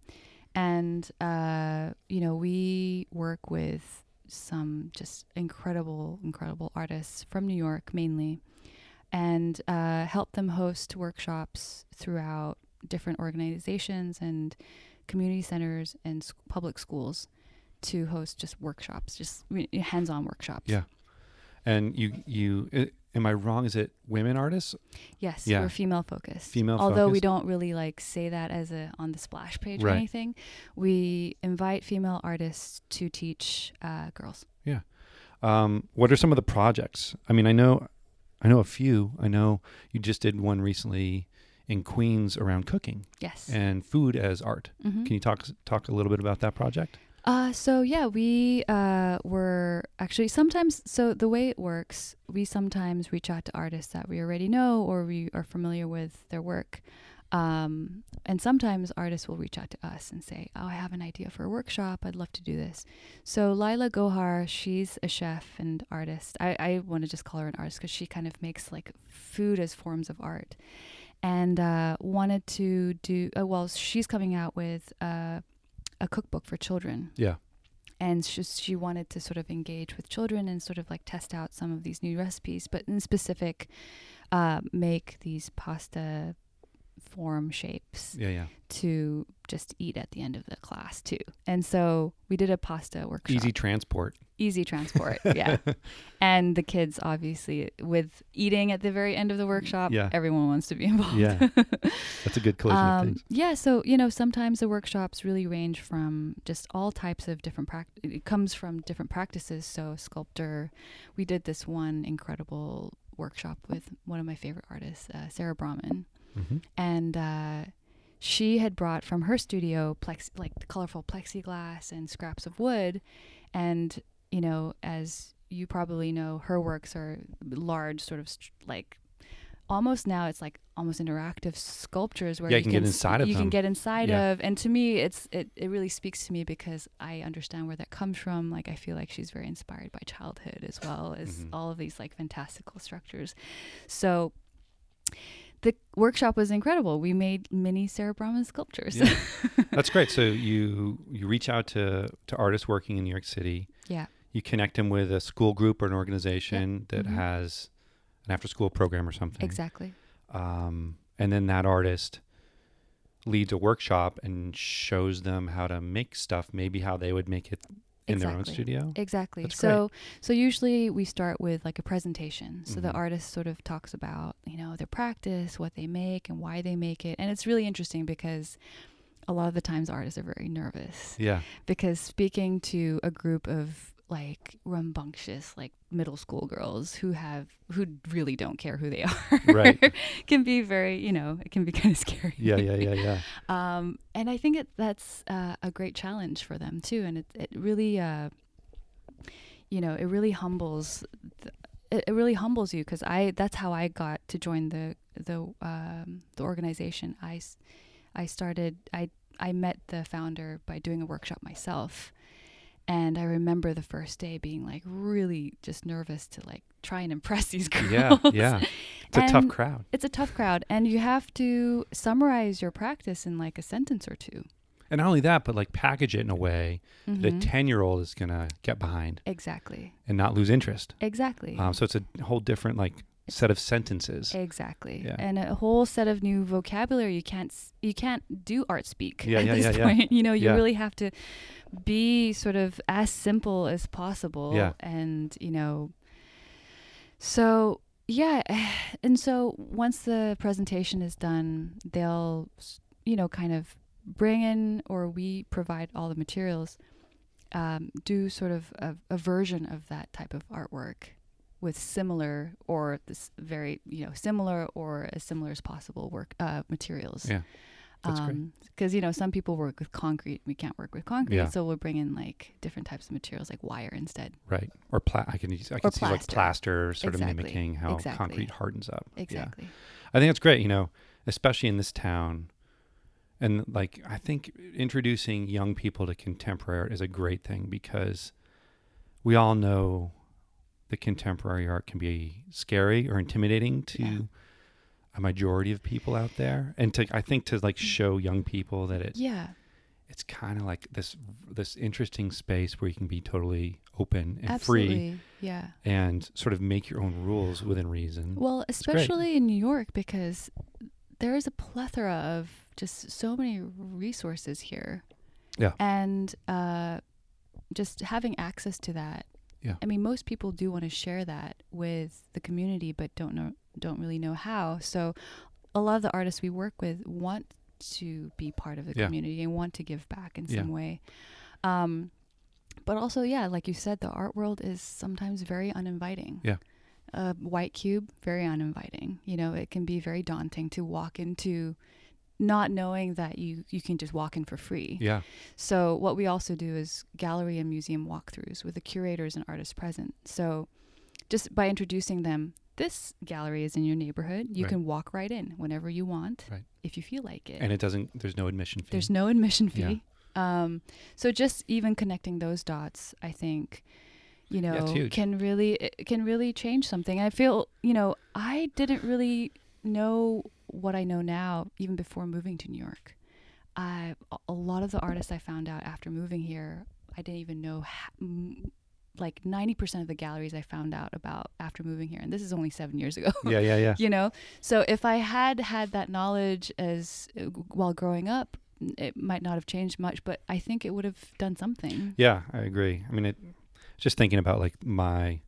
And, uh, you know, we work with some just incredible, incredible artists from New York mainly and uh, help them host workshops throughout different organizations and community centers and s- public schools to host just workshops, just hands-on workshops. Yeah. And you, you, am I wrong? Is it women artists? Yes, Yeah. we're female focused. Female focused. Although we don't really like say that as a on the splash page or anything, we invite female artists to teach uh, girls. Yeah. Um, what are some of the projects? I mean, I know, I know a few. I know you just did one recently in Queens around cooking Yes. and food as art. Mhm. Can you talk talk a little bit about that project? Uh, so yeah, we uh, were actually sometimes. So the way it works, we sometimes reach out to artists that we already know or we are familiar with their work, um, and sometimes artists will reach out to us and say, "Oh, I have an idea for a workshop. I'd love to do this." So Laila Gohar, she's a chef and artist. I, I want to just call her an artist because she kind of makes like food as forms of art, and uh, wanted to do. Uh, well, she's coming out with. Uh, a cookbook for children Yeah. and she, she wanted to sort of engage with children and sort of like test out some of these new recipes but in specific uh, make these pasta form shapes Yeah, yeah. to just eat at the end of the class too and so we did a pasta workshop Easy transport. Easy transport (laughs) yeah and the kids obviously with eating at the very end of the workshop Yeah. everyone wants to be involved Yeah. (laughs) That's a good collision of um, things. yeah, so you know, sometimes the workshops really range from just all types of different practice. It comes from different practices. So sculptor, we did this one incredible workshop with one of my favorite artists, uh, Sarah Braman, hmm and uh, she had brought from her studio plex like colorful plexiglass and scraps of wood, and you know, as you probably know, her works are large, sort of str- like almost now it's like almost interactive sculptures where Yeah, you you can get inside of you them. can get inside Yeah. of and to me it's it, it really speaks to me because i understand where that comes from like i feel like she's very inspired by childhood as well as Mhm. all of these like fantastical structures so the workshop was incredible we made mini sarah braman sculptures Yeah. (laughs) That's great. So you you reach out to to artists working in New York City. yeah You connect them with a school group or an organization that Mhm. has an after school program or something. exactly Um, and then that artist leads a workshop and shows them how to make stuff, maybe how they would make it in their own studio. Exactly. That's so so usually we start with like a presentation. So the Mhm. artist sort of talks about, you know, their practice, what they make and why they make it. And it's really interesting because a lot of the times artists are very nervous Yeah. because speaking to a group of like rambunctious like middle school girls who have who really don't care who they (laughs) are Right. (laughs) can be very you know it can be (laughs) kind of scary Yeah, yeah, yeah, yeah. um, and I think it, that's uh, a great challenge for them too, and it it really, uh, you know, it really humbles. Th- it, it really humbles you because I that's how I got to join the the um, the organization. I I started I I met the founder by doing a workshop myself. And I remember the first day being like really just nervous to like try and impress (laughs) these girls. Yeah, yeah. It's a tough crowd. It's a tough crowd, and you have to summarize your practice in like a sentence or two. And not only that, but like package it in a way that a Mhm. 10 year old is going to get behind Exactly. and not lose interest. Exactly. Um, so it's a whole different like set of sentences. exactly. Yeah. And a whole set of new vocabulary. You can't you can't do art speak Yeah, at yeah, this point. (laughs) You know, you really have to be sort of as simple as possible. Yeah. And you know, so yeah, (sighs) and so once the presentation is done, they'll you know kind of bring in or we provide all the materials. Um, do sort of a, a version of that type of artwork with similar or this very you know similar or as similar as possible work uh, materials. Yeah, that's great. Because you know some people work with concrete, we can't work with concrete, Yeah. so we'll bring in like different types of materials like wire instead. Right. Or pla- I can use, I can see like plaster. plaster sort Exactly. of mimicking how Exactly. concrete hardens up. Yeah. Exactly. I think it's great, you know, especially in this town. And like, I think introducing young people to contemporary art is a great thing because we all know that contemporary art can be scary or intimidating to Yeah. a majority of people out there. And to, I think to like show young people that it, Yeah. it's kind of like this, this interesting space where you can be totally open and free Yeah. and sort of make your own rules within reason. Well, especially in New York because there is a plethora of just so many resources here. Yeah. And uh, just having access to that. Yeah. I mean, most people do want to share that with the community, but don't know, don't really know how. So, a lot of the artists we work with want to be part of the Yeah. community and want to give back in Yeah. some way. Um, but also, yeah, like you said, the art world is sometimes very uninviting. Yeah. A white cube, very uninviting. You know, it can be very daunting to walk into not knowing that you, you can just walk in for free. yeah. So what we also do is gallery and museum walkthroughs with the curators and artists present. So just by introducing them, this gallery is in your neighborhood. You Right. can walk right in whenever you want, Right. if you feel like it. And it doesn't, there's no admission fee. There's no admission Yeah. fee. Um, so just even connecting those dots, I think, you know, huge. can really it can really change something. I feel, you know, I didn't really know what I know now even before moving to New York. I a- lot of the artists I found out after moving here, I didn't even know ha- m- like 90% of the galleries I found out about after moving here and this is only 7 years ago yeah, yeah, yeah. (laughs) you know so if i had had that knowledge as uh, while growing up it might not have changed much but i think it would have done something Yeah, I agree. I mean, it, just thinking about like my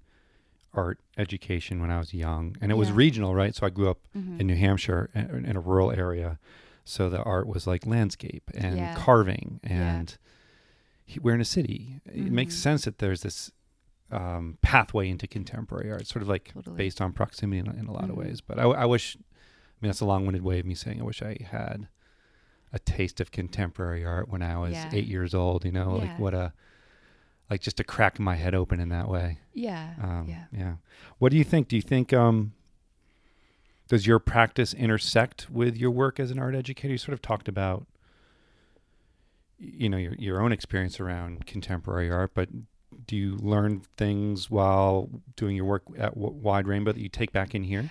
art education when I was young, and it was regional, right? So I grew up Mhm. in New Hampshire in, in a rural area. So the art was like landscape and Yeah. carving, and he- we're in a city. It makes Mhm. sense that there's this um, pathway into contemporary art, sort of like Totally. based on proximity in, in a lot of Mhm. ways. But I, I wish, I mean, that's a long-winded way of me saying I wish I had a taste of contemporary art when I was Yeah. eight years old. You know, Yeah. like what a, like just to crack my head open in that way. yeah Um, yeah yeah. What do you think? Do you think um, does your practice intersect with your work as an art educator? You sort of talked about, you know, your your own experience around contemporary art, but do you learn things while doing your work at w- Wide Rainbow that you take back in here?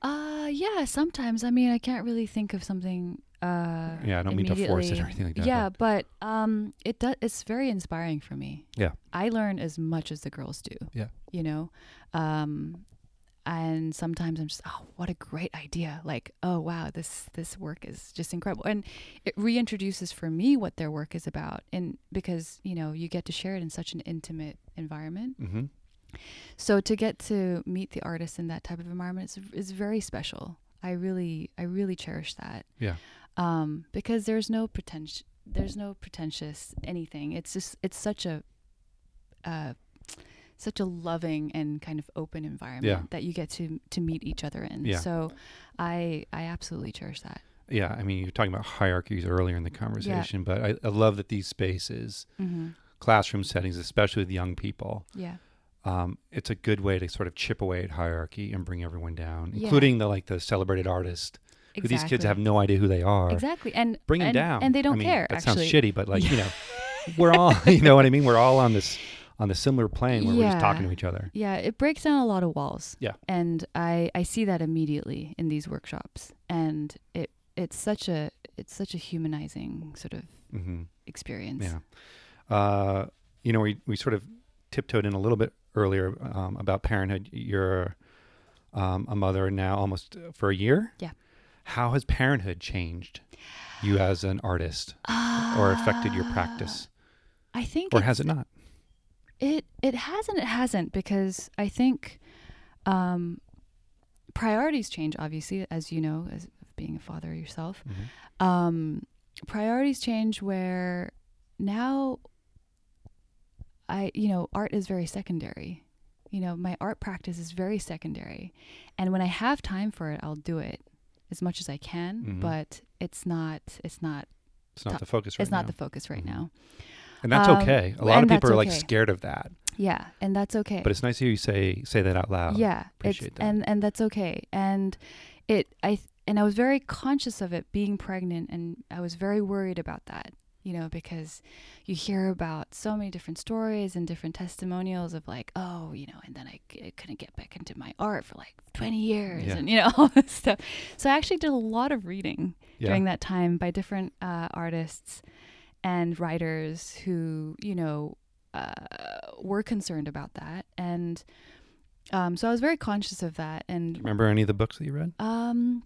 uh yeah sometimes i mean i can't really think of something uh Yeah, I don't mean to force it or anything like that, yeah but um it does it's very inspiring for me Yeah. i learn as much as the girls do Yeah. you know um and sometimes I'm just oh what a great idea like oh wow this this work is just incredible and it reintroduces for me what their work is about and because you know you get to share it in such an intimate environment Mm-hmm. so to get to meet the artist in that type of environment is, is very special I really I really cherish that Yeah. Um, because there's no pretentious there's no pretentious anything it's just it's such a uh, such a loving and kind of open environment Yeah. that you get to to meet each other in Yeah. so i i absolutely cherish that Yeah. I mean, you're talking about hierarchies earlier in the conversation, but I, I love that these spaces, mm-hmm. classroom settings, especially with young people, yeah um, it's a good way to sort of chip away at hierarchy and bring everyone down, Yeah. including the like the celebrated artist. Who these kids have no idea who they are. exactly and Bring them and, down, and they don't I mean, care That actually sounds shitty, but like you (laughs) know, we're all (laughs) you know what I mean. We're all on this on the similar plane where we're just talking to each other. yeah it breaks down a lot of walls Yeah. and i i see that immediately in these workshops and it it's such a it's such a humanizing sort of hmm experience Yeah. Uh, you know, we, we sort of tiptoed in a little bit earlier um, about parenthood. You're um, a mother now almost for a year. Yeah. How has parenthood changed you as an artist or affected your practice? i think Or has it not? It it hasn't it hasn't because I think um, priorities change. Obviously, as you know, as being a father yourself, Mhm. um, priorities change where now I you know art is very secondary. You know, my art practice is very secondary, and when I have time for it, I'll do it as much as I can. Mhm. But it's not it's not It's not the focus right it's not now. the focus right Mhm. now. and that's um, okay. A lot of people are like okay. scared of that, Yeah, and that's okay. but it's nice to hear you say say that out loud. yeah appreciate that. and and that's okay and it i and i was very conscious of it being pregnant and i was very worried about that you know because you hear about so many different stories and different testimonials of like oh you know and then i, c- I couldn't get back into my art for like 20 years Yeah. and you know all (laughs) this stuff so i actually did a lot of reading Yeah. during that time by different uh, artists and writers who you know uh, were concerned about that and um, so I was very conscious of that and Remember any of the books that you read? um,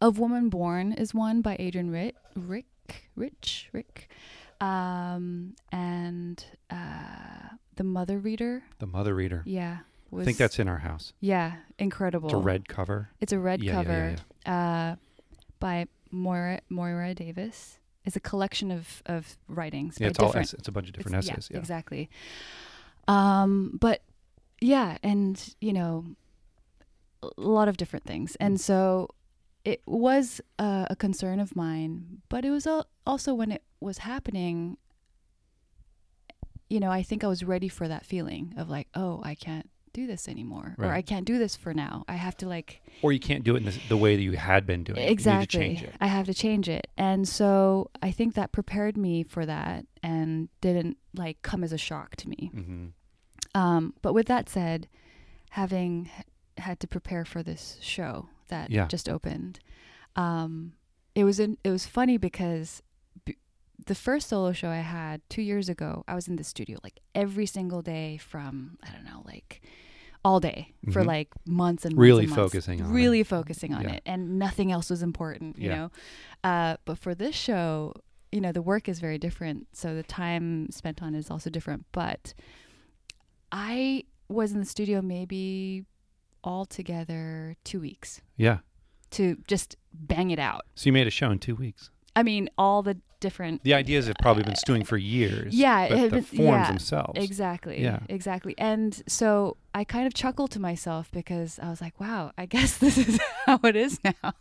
of Woman Born is one by Adrienne Rick Rick Rich Rick um, and uh, the Mother Reader The Mother Reader. yeah I think that's in our house. yeah incredible It's a red cover. it's a red Yeah, yeah, cover yeah, Uh, by Moyra Moyra Davis. It's a collection of of writings. Yeah, it's all ess- it's a bunch of different it's- essays. Yeah, Yeah. exactly. Um, but yeah, and you know, a lot of different things, Mm. and so it was a, a concern of mine. But it was al- also when it was happening. You know, I think I was ready for that feeling of like, oh, I can't do this anymore, or I can't do this for now. I have to like Or you can't do it in the, the way that you had been doing. it. exactly You need to change it. i have to change it and so i think that prepared me for that and didn't like come as a shock to me hmm um, but with that said having had to prepare for this show that Yeah. just opened um, it was in, it was funny because b- the first solo show i had two years ago i was in the studio like every single day from i don't know like all day for Mhm. like months and months Really and months. focusing on it. really focusing on Yeah. it and nothing else was important you Yeah. know uh, but for this show you know the work is very different so the time spent on it is also different but i was in the studio maybe altogether two weeks Yeah. to just bang it out So you made a show in two weeks. i mean all the different The ideas have probably been stewing for years. Yeah, it but had the been- forms yeah, themselves. Exactly. Yeah. Exactly. And so I kind of chuckled to myself because I was like, "Wow, I (laughs) guess this is how it is now."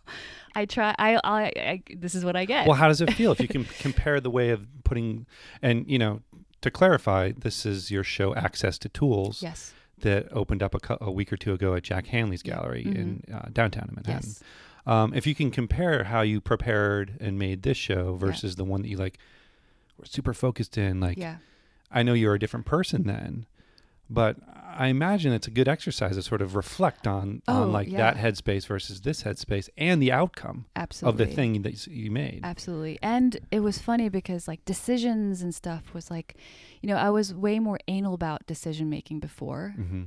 I try. I. I. I this is what I get. Well, how does it feel if you (laughs) can compare the way of putting, and you know, to clarify, this is your show Access to Tools yes. That opened up a, a week or two ago at Jack Hanley's Yeah. gallery Mhm. in uh, downtown in Manhattan. Yes. Um, if you can compare how you prepared and made this show versus the one that you like were super focused in, like yeah. I know you're a different person then, but I imagine it's a good exercise to sort of reflect on Oh, on like yeah. that headspace versus this headspace and the outcome Absolutely. of the thing that you made. Absolutely. And it was funny because like decisions and stuff was like, you know, I was way more anal about decision making before. hmm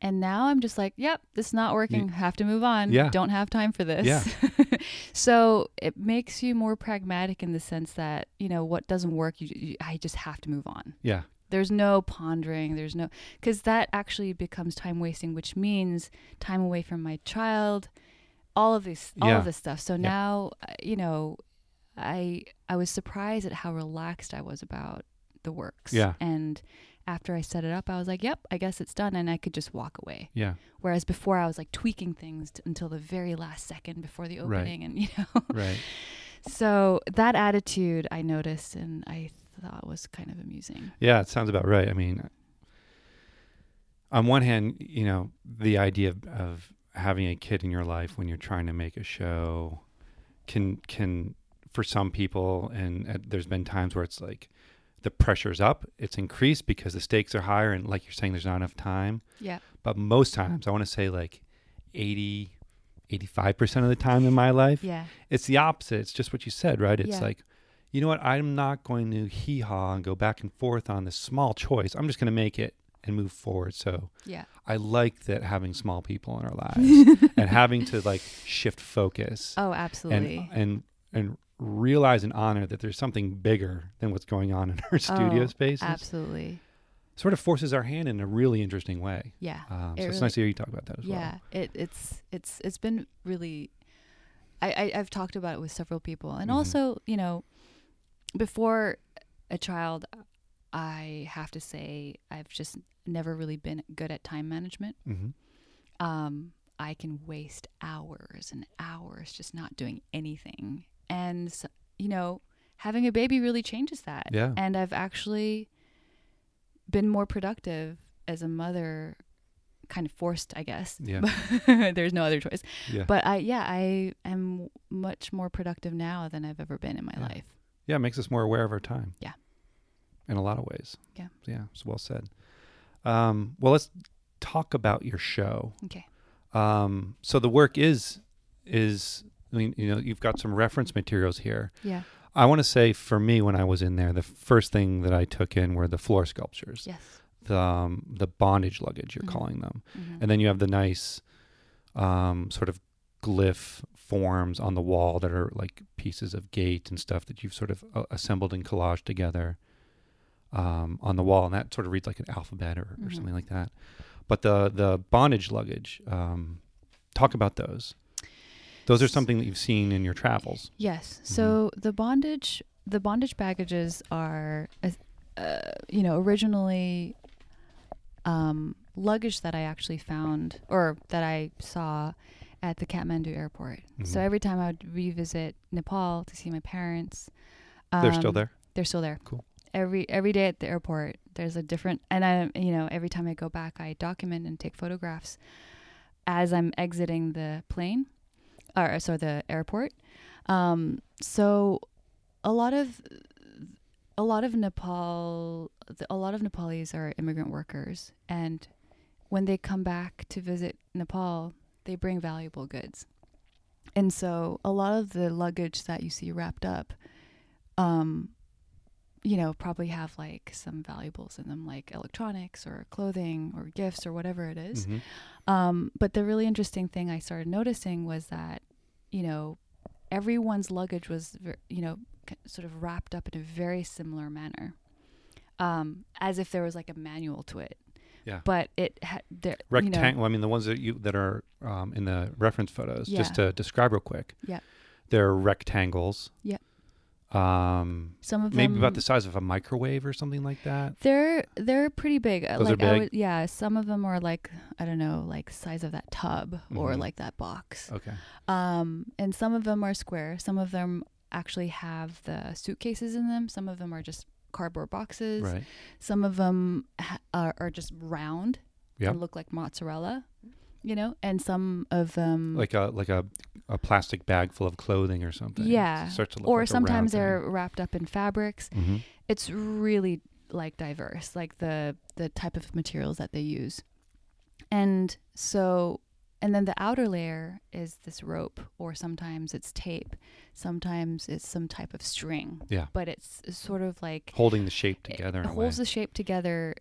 And now I'm just like, yep, this is not working. have to move on. Yeah. Don't have time for this. Yeah. (laughs) so it makes you more pragmatic in the sense that, you know, what doesn't work, you, you I just have to move on. Yeah. There's no pondering. There's no, because that actually becomes time wasting, which means time away from my child, all of this, all Yeah. of this stuff. So now, uh, you know, I I was surprised at how relaxed I was about the works. Yeah. And after I set it up, I was like, "Yep, I guess it's done," and I could just walk away. Yeah. Whereas before, I was like tweaking things t- until the very last second before the Right. opening, and (laughs) you know. Right. so that attitude I noticed, and I thought was kind of amusing. Yeah, it sounds about right. I mean, on one hand, you know, the idea of, of having a kid in your life when you're trying to make a show can can for some people, and uh, there's been times where it's like the pressure's up, it's increased because the stakes are higher, and like you're saying, there's not enough time. Yeah. But most times, I want to say like 80, 85% of the time in my life, Yeah. it's the opposite. It's just what you said, right? It's Yeah. like, you know what? I'm not going to hee haw and go back and forth on this small choice. I'm just going to make it and move forward. So Yeah. I like that having small people in our (laughs) lives and having to like shift focus Oh, absolutely. and and realize and honor that there's something bigger than what's going on in our (laughs) studio Oh, spaces. absolutely. Sort of forces our hand in a really interesting way. Yeah. Um, so It it's really- nice to hear you talk about that as well. yeah. It it's it's it's been really. I, I I've talked about it with several people, and Mhm. also you know, before a child, I have to say I've just never really been good at time management. hmm um, I can waste hours and hours just not doing anything. And, s you know, having a baby really changes that. Yeah. And I've actually been more productive as a mother, kind of forced, I guess. Yeah. (laughs) There's no other choice. Yeah. But I, yeah, I am much more productive now than I've ever been in my Yeah. life. Yeah, it makes us more aware of our time. Yeah. In a lot of ways. Yeah. Yeah, it's well said. Um, well, let's talk about your show. Okay. Um, so the work is is I mean, you know, you've got some reference materials here. Yeah. I want to say for me when I was in there, the first thing that I took in were the floor sculptures. Yes. The um, the bondage luggage you're Mhm. calling them. Mhm. And then you have the nice um, sort of glyph forms on the wall that are like pieces of gate and stuff that you've sort of uh, assembled and collaged together um, on the wall, and that sort of reads like an alphabet or, or Mhm. something like that. But the the bondage luggage, um, talk about those. Those are something that you've seen in your travels. Yes. Mm-hmm. So the bondage, the bondage baggages are, uh, you know, originally um, luggage that I actually found or that I saw at the Kathmandu airport. So Mhm. every time I would revisit Nepal to see my parents, They're still um, there. They're still there. Cool. Every every day at the airport, there's a different, and I, you know, every time I go back, I document and take photographs as I'm exiting the plane, or so the airport. Um, so a lot of a lot of Nepal, a lot of Nepalese are immigrant workers, and when they come back to visit Nepal, they bring valuable goods. And so a lot of the luggage that you see wrapped up, um, you know, probably have like some valuables in them, like electronics or clothing or gifts or whatever it is. Mhm. Um, but the really interesting thing I started noticing was that, you know, everyone's luggage was, you know, sort of wrapped up in a very similar manner, um, as if there was like a manual to it. Yeah. But it had there, you know, Rectangle. I mean, the ones that you that are um, in the reference photos. Just to describe real quick. Yeah. They're rectangles. Yeah. Um, some of them maybe them about the size of a microwave or something like that. They're they're pretty big. Those are like I big? would, yeah, some of them are like I don't know, like size of that tub or Mhm. like that box. Okay. Um, and some of them are square. Some of them actually have the suitcases in them. Some of them are just cardboard boxes. Right. Some of them ha- are, are just round Yep. and look like mozzarella, you know. And some of them, Like a like a, a plastic bag full of clothing or something. Yeah. Starts to look or like sometimes they're wrapped up in fabrics. thing. Mhm. It's really like diverse, like the the type of materials that they use. And so and then the outer layer is this rope or sometimes it's tape. Sometimes it's some type of string. Yeah. But it's sort of like holding the shape it together. a holds the shape together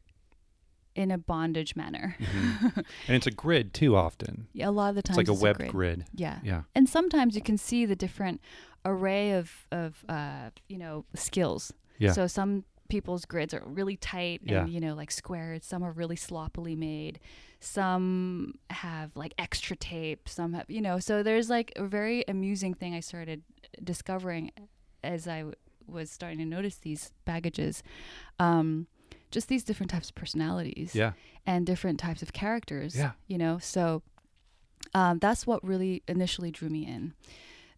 in a bondage manner. Mhm. (laughs) and it's a grid too. Often Yeah, a lot of the time it's times like a it's webbed grid. grid. Yeah. Yeah. and sometimes you can see the different array of of uh, you know skills. Yeah. So some people's grids are really tight and Yeah. you know like squared. Some are really sloppily made. Some have like extra tape. Some have you know. So there's like a very amusing thing I started discovering as I w- was starting to notice these baggages. Um, just these different types of personalities Yeah. and different types of characters. Yeah. You know, so um, that's what really initially drew me in.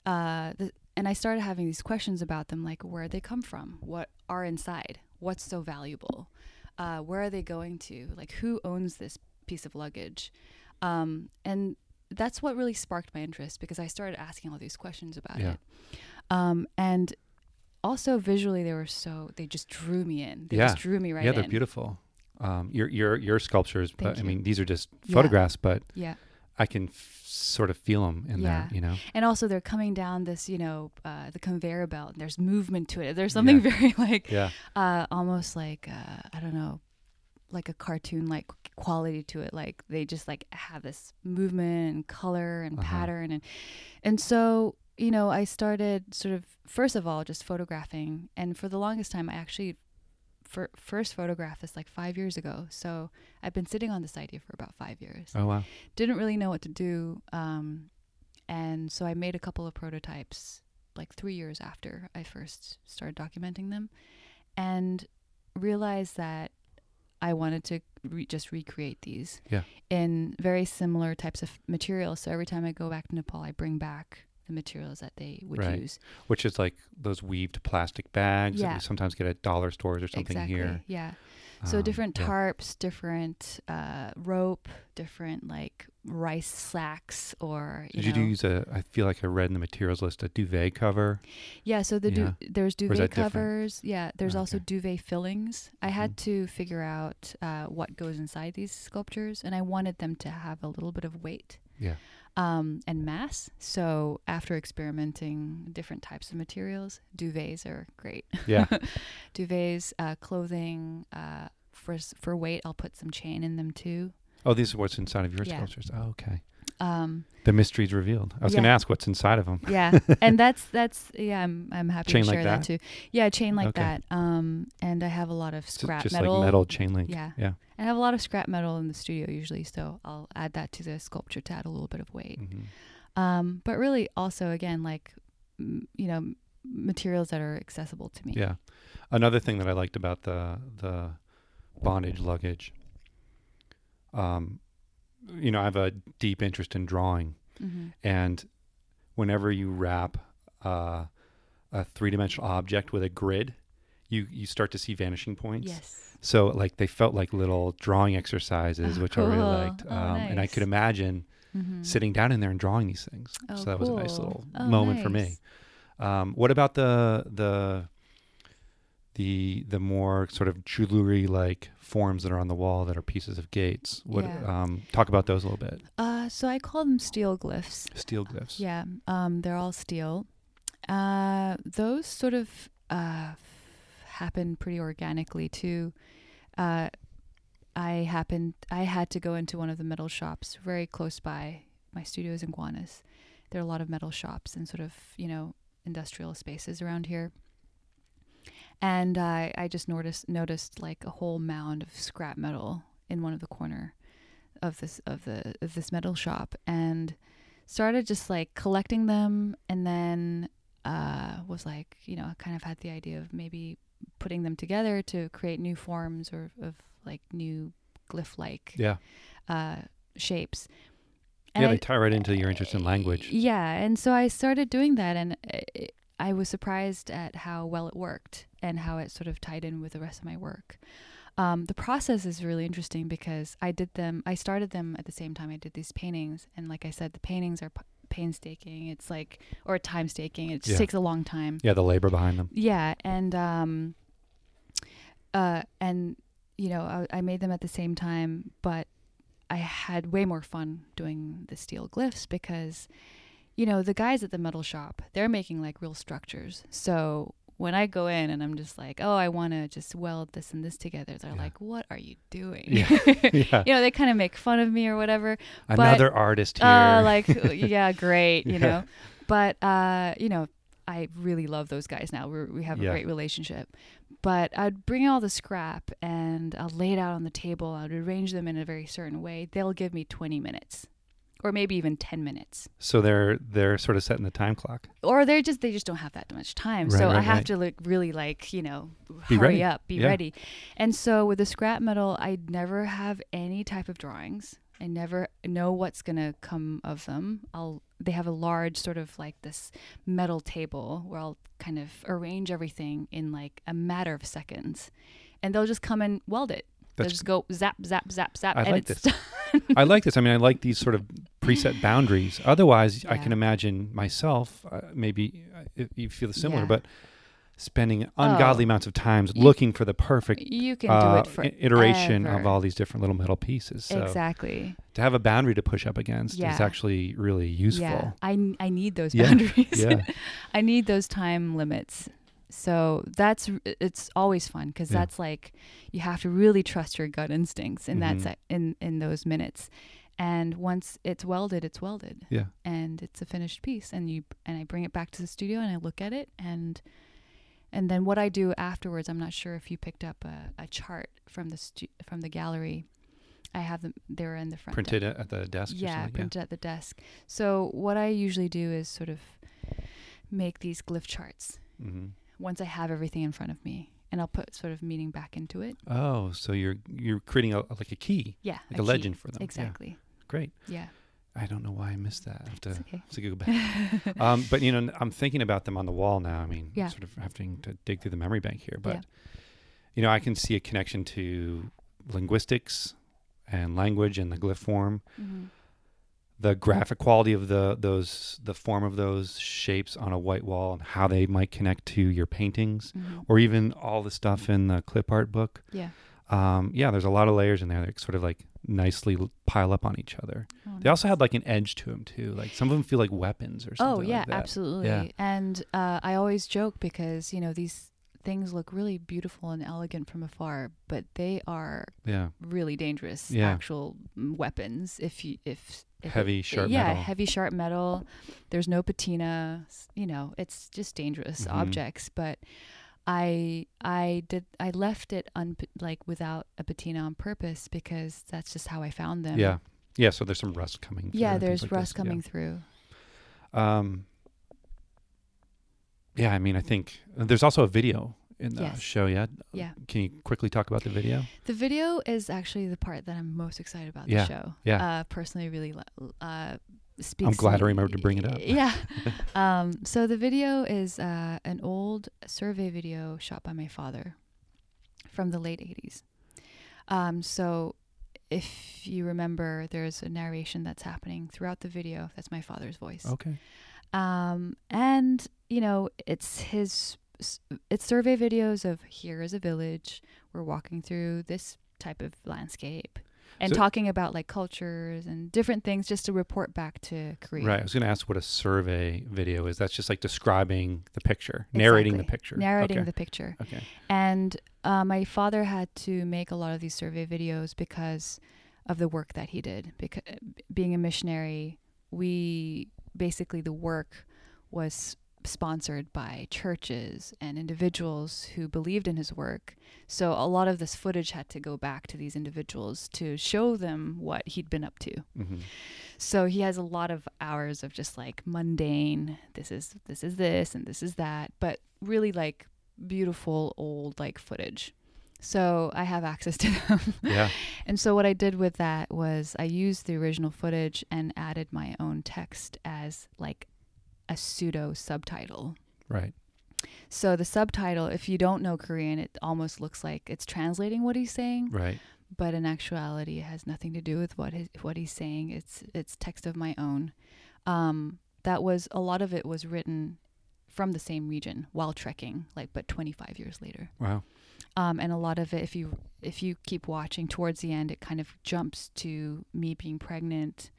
Uh, the, and I started having these questions about them, like where they come from, what are inside, what's so valuable, uh, where are they going to, like who owns this piece of luggage, um, and that's what really sparked my interest because I started asking all these questions about Yeah. it, um, and also visually they were so they just drew me in. They Yeah. just drew me right in. yeah, they're beautiful. Um, your your your sculptures, but Thank I mean, these are just Yeah. photographs, but Yeah. I can f- sort of feel them in Yeah. there. You know. and also they're coming down this you know uh, the conveyor belt and there's movement to it there's something (laughs) very like Yeah. uh, almost like uh, i don't know like a cartoon like quality to it like they just like have this movement and color and Uh-huh. pattern and and so you know i started sort of first of all just photographing and for the longest time i actually fir- first photographed this like five years ago so i've been sitting on this idea for about five years Oh wow. didn't really know what to do. Um, and so I made a couple of prototypes like three years after I first started documenting them and realized that I wanted to re- just recreate these Yeah. in very similar types of materials. So every time I go back to Nepal, I bring back the materials that they would Right. use. Which is like those weaved plastic bags that Yeah. you sometimes get at dollar stores or something exactly. here. Yeah. So Um, different yeah. tarps, different uh, rope, different like rice sacks, or you you use a? I feel like I read in the materials list a duvet cover. Yeah, so the du- there's duvet that different? covers. Yeah, there's also Okay. duvet fillings. I had Mhm. to figure out uh, what goes inside these sculptures, and I wanted them to have a little bit of weight Yeah. Um, and mass. So after experimenting different types of materials, duvets are great. Yeah. (laughs) duvets, uh, clothing. Uh, for for weight, I'll put some chain in them too. Oh, these are what's inside of your Yeah. sculptures. Oh, okay. Um, The mystery's revealed. I was going to ask what's inside of them. yeah and (laughs) that's that's yeah i'm i'm happy Chain to like share that? that? too yeah chain like Okay. that um and i have a lot of scrap just metal like metal chain link. yeah Yeah. i have a lot of scrap metal in the studio usually so i'll add that to the sculpture to add a little bit of weight Mhm. um but really also again like m- you know materials that are accessible to me Yeah. Another thing that I liked about the the bondage luggage, um, you know, I have a deep interest in drawing, hmm and whenever you wrap uh, a three dimensional object with a grid, you you start to see vanishing points. yes So like they felt like little drawing exercises, Oh, which I really liked, Oh, um, and I could nice. imagine hmm sitting down in there and drawing these things. Oh, so that was a nice little Oh, moment for me. Um, what about the the the the more sort of jewelry like forms that are on the wall that are pieces of gates? What Yeah. um, talk about those a little bit? uh so i call them steel glyphs Steel glyphs. Yeah, um, they're all steel. Uh, those sort of uh, happen pretty organically too. Uh, I happened. I had to go into one of the metal shops very close by my studio is in Gowanus. There are a lot of metal shops and sort of you know industrial spaces around here. And I I just noticed noticed like a whole mound of scrap metal in one of the corner of this of the of this metal shop and started just like collecting them and then uh, was like you know I kind of had the idea of maybe putting them together to create new forms or of like new glyph like Yeah. uh, shapes yeah, they tie right into your interest in language. yeah, and so I started doing that, and I- I was surprised at how well it worked and how it sort of tied in with the rest of my work. Um, the process is really interesting because I did them. I started them at the same time I did these paintings, and like I said, the paintings are p- painstaking. It's like or time staking. It just Yeah. takes a long time. Yeah, the labor behind them. Yeah, and um, uh, and you know, I, I made them at the same time, but I had way more fun doing the steel glyphs because, you know, the guys at the metal shop they're making like real structures. So when I go in and I'm just like, oh, I want to just weld this and this together, they're Yeah. like, what are you doing? Yeah. (laughs) (laughs) yeah. you know, they kind of make fun of me or whatever. Another artist here. (laughs) Uh, like, yeah, great, you Yeah. know. But uh, you know, I really love those guys now. We're, we have a great relationship. But I'd bring all the scrap and I'll lay it out on the table. I'd arrange them in a very certain way. They'll give me 20 minutes, or maybe even 10 minutes. so they're they're sort of setting the time clock. Or they're just they just don't have that much time. Right, so I have right. to like really like you know Be hurry ready. up, be Yeah. ready. And so with the scrap metal, I never have any type of drawings. I never know what's gonna come of them. I'll they have a large sort of like this metal table where I'll kind of arrange everything in like a matter of seconds, and they'll just come and weld it. That's just go zap zap zap zap, I and like it's this. I like this. I mean, I like these sort of preset (laughs) boundaries. Otherwise, I can imagine myself, uh, maybe uh, you feel similar, Yeah. but spending ungodly Oh. amounts of times You- looking for the perfect you can uh, do it for i- iteration of all these different little metal pieces. So exactly. to have a boundary to push up against is actually really useful. Yeah, I, I need those Yeah, boundaries. yeah. (laughs) I need those time limits. So that's it's always fun because Yeah. that's like you have to really trust your gut instincts in that Mhm. se- in in those minutes. And once it's welded, it's welded, Yeah. and it's a finished piece. And you and I bring it back to the studio and I look at it and and then what I do afterwards. I'm not sure if you picked up a, a chart from the stu- from the gallery. I have them. They're in the front. Printed at the desk. yeah, printed at the desk. So what I usually do is sort of make these glyph charts hmm once I have everything in front of me, and I'll put sort of meaning back into it. Oh, so you're you're creating a, like a key, Yeah, like a, key. legend for them. Yeah, Exactly. great. Yeah, I don't know why I missed that. I have to, it's okay. have to go back. (laughs) um, but you know, I'm thinking about them on the wall now. I mean, Yeah. sort of having to dig through the memory bank here, but Yeah. you know, I can see a connection to linguistics and language and the glyph form, hmm the graphic quality of the those the form of those shapes on a white wall and how they might connect to your paintings hmm or even all the stuff in the clip art book. Yeah. Um, yeah, there's a lot of layers in there that sort of like nicely pile up on each other. Oh, They also had like an edge to them too. Like some of them feel like weapons or something. Oh yeah, like that. absolutely. Yeah. And uh, I always joke because you know these things look really beautiful and elegant from afar, but they are Yeah, really dangerous Yeah. actual mm, weapons. If you if, if Heavy, it, sharp yeah, metal. heavy sharp metal. There's no patina. You know, it's just dangerous Mhm. objects. But I I did I left it un like without a patina on purpose because that's just how I found them. yeah, yeah. So there's some rust coming. through Yeah, there's like rust this, yeah. coming through. Um, yeah, I mean, I think uh, there's also a video in the Yes. show. Yeah, Yeah. Can you quickly talk about the video? The video is actually the part that I'm most excited about Yeah, the show. yeah. Uh, personally, really uh, speaks. I'm glad I me. remembered to bring it up. (laughs) Yeah. (laughs) um, so the video is uh, an old survey video shot by my father from the late 80s. Um, so if you remember, there's a narration that's happening throughout the video. That's my father's voice. Okay. Um, and you know, it's his it's survey videos of here is a village. We're walking through this type of landscape and So- talking about like cultures and different things just to report back to Korea. Right. I was going to ask what a survey video is. That's just like describing the picture, narrating the picture. Narrating okay. the picture. Okay. And uh, my father had to make a lot of these survey videos because of the work that he did. Because being a missionary, we basically the work was sponsored by churches and individuals who believed in his work. So a lot of this footage had to go back to these individuals to show them what he'd been up to. hmm So he has a lot of hours of just like mundane. This is this is this and this is that, but really like beautiful old like footage. So I have access to (laughs) them. Yeah. and so what I did with that was I used the original footage and added my own text as like a pseudo subtitle. Right. So the subtitle, if you don't know Korean, it almost looks like it's translating what he's saying Right. but in actuality it has nothing to do with what his, what he's saying it's it's text of my own um, that was a lot of it was written from the same region while trekking like but 25 years later Wow. um, and a lot of it if you if you keep watching towards the end it kind of jumps to me being pregnant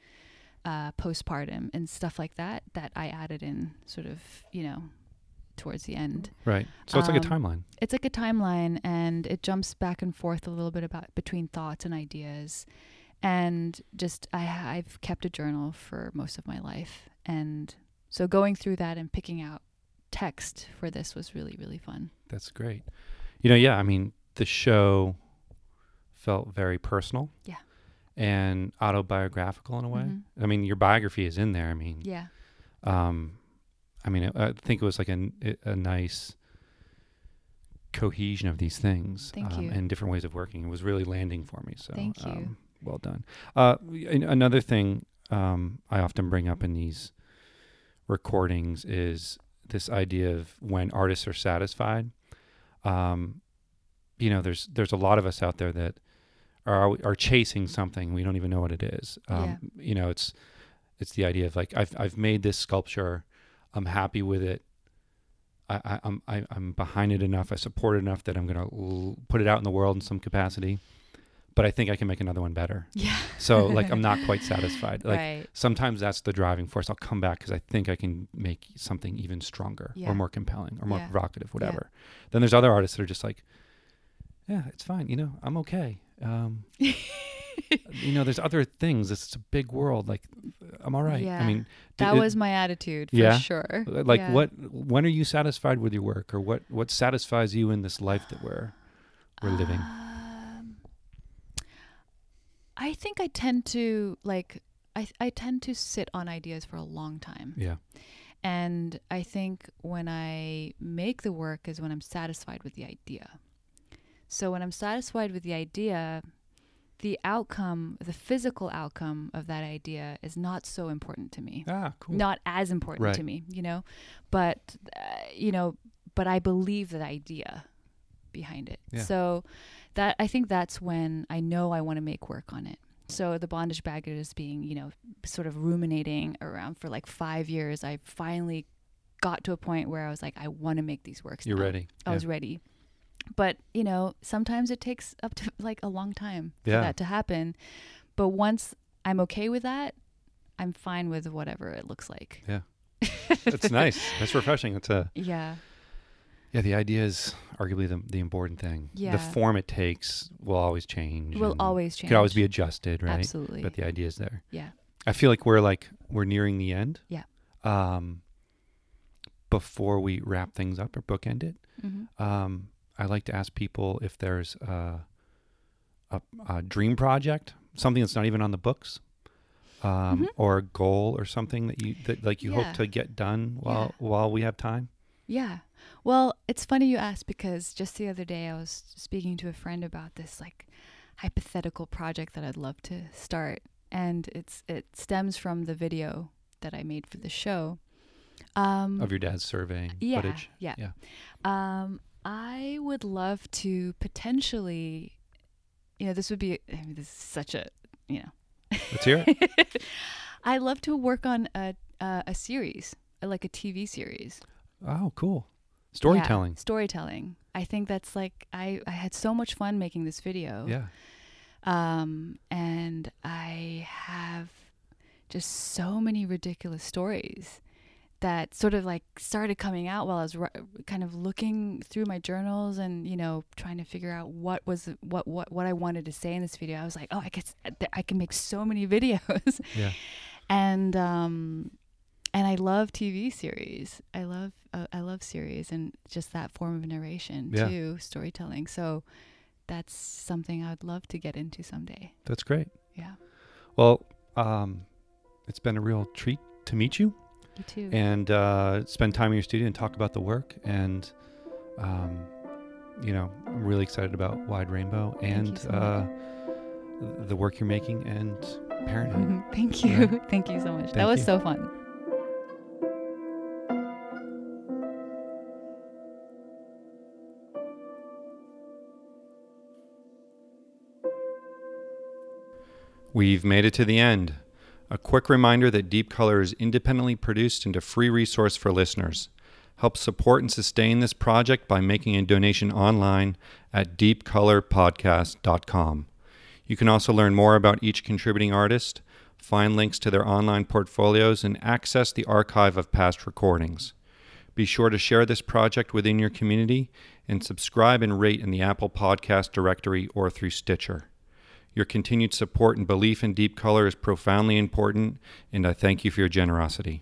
uh, postpartum and stuff like that that i added in sort of you know towards the end. Right. So it's like a Um, timeline. It's like a timeline, and it jumps back and forth a little bit about between thoughts and ideas, and just I I've kept a journal for most of my life, and so going through that and picking out text for this was really really fun. That's great. You know, yeah, I mean, the show felt very personal. Yeah. And autobiographical in a way. Mhm. I mean, your biography is in there. I mean, Yeah, um, I mean, I, I think it was like a, a nice cohesion of these things um, and different ways of working. It was really landing for me. So, Thank you. Um, well done. Uh, another thing um, I often bring up in these recordings is this idea of when artists are satisfied. Um, you know, there's there's a lot of us out there that are are chasing something we don't even know what it is. Um, You know, it's it's the idea of like I've I've made this sculpture, I'm happy with it. I, I, I'm I, I'm behind it enough. I support it enough that I'm gonna l- put it out in the world in some capacity. But I think I can make another one better. yeah. So like (laughs) I'm not quite satisfied. Like right. sometimes that's the driving force. I'll come back because I think I can make something even stronger Yeah. or more compelling or more Yeah. provocative, whatever. Then there's other artists that are just like, yeah, it's fine. You know, I'm okay. Um, (laughs) you know, there's other things. It's a big world. Like, I'm all right. Yeah. I mean, That it- was my attitude for Yeah? sure. like Yeah. what? When are you satisfied with your work, or what? What satisfies you in this life that we're we're living? Um, I think I tend to like I I tend to sit on ideas for a long time. Yeah. And I think when I make the work is when I'm satisfied with the idea. So when I'm satisfied with the idea, the outcome, the physical outcome of that idea is not so important to me. Ah, cool. Not as important Right. to me, you know. But uh, you know, but I believe the idea behind it. Yeah. So that I think that's when I know I want to make work on it. So the bondage baggage is being, you know, sort of ruminating around for like five years. I finally got to a point where I was like, I want to make these works. You're now. ready. I was ready. But, you know, sometimes it takes up to (laughs) like a long time for Yeah. that to happen. But once I'm okay with that, I'm fine with whatever it looks like. Yeah. (laughs) It's nice. That's refreshing. It's a Yeah. yeah. The idea is arguably the the important thing. Yeah. The form it takes will always change. Will always change. Could always be adjusted, right? Absolutely. But the idea is there. yeah. I feel like we're like we're nearing the end. Yeah. Um. Before we wrap things up or bookend it, hmm um, I like to ask people if there's a, a, a dream project, something that's not even on the books, um, Mhm. or a goal or something that you that like you Yeah. hope to get done while while we have time. Yeah. Well, it's funny you ask because just the other day I was speaking to a friend about this like hypothetical project that I'd love to start and it's it stems from the video that I made for the show. Um of your dad's surveying yeah, footage. Yeah. Yeah. Um I would love to potentially you know, this would be I mean this is such a, you know, Let's hear it. (laughs) I love to work on a uh, a series, like a TV series. oh, cool. Yeah, Storytelling. storytelling. I think that's like I I had so much fun making this video. Yeah. Um and I have just so many ridiculous stories that sort of like started coming out while I was kind of looking through my journals and you know trying to figure out what was what what what I wanted to say in this video. I was like, "Oh, I guess I can make so many (laughs) videos." Yeah. and um and I love TV series. I love uh, I love series and just that form of narration Yeah. too, storytelling. So that's something I'd love to get into someday. That's great. Yeah, Well, um, it's been a real treat to meet you you too. and uh, spend time in your studio and talk about the work. And, um, you know, I'm really excited about Wide Rainbow and so uh, the work you're making and parenthood. Thank you. (laughs) Thank you so much. that was you. so fun. We've made it to the end. A quick reminder that Deep Color is independently produced and a free resource for listeners. Help support and sustain this project by making a donation online at deepcolorpodcast.com. You can also learn more about each contributing artist, find links to their online portfolios, and access the archive of past recordings. Be sure to share this project within your community and subscribe and rate in the Apple Podcast directory or through Stitcher. Your continued support and belief in Deep Color is profoundly important, and I thank you for your generosity.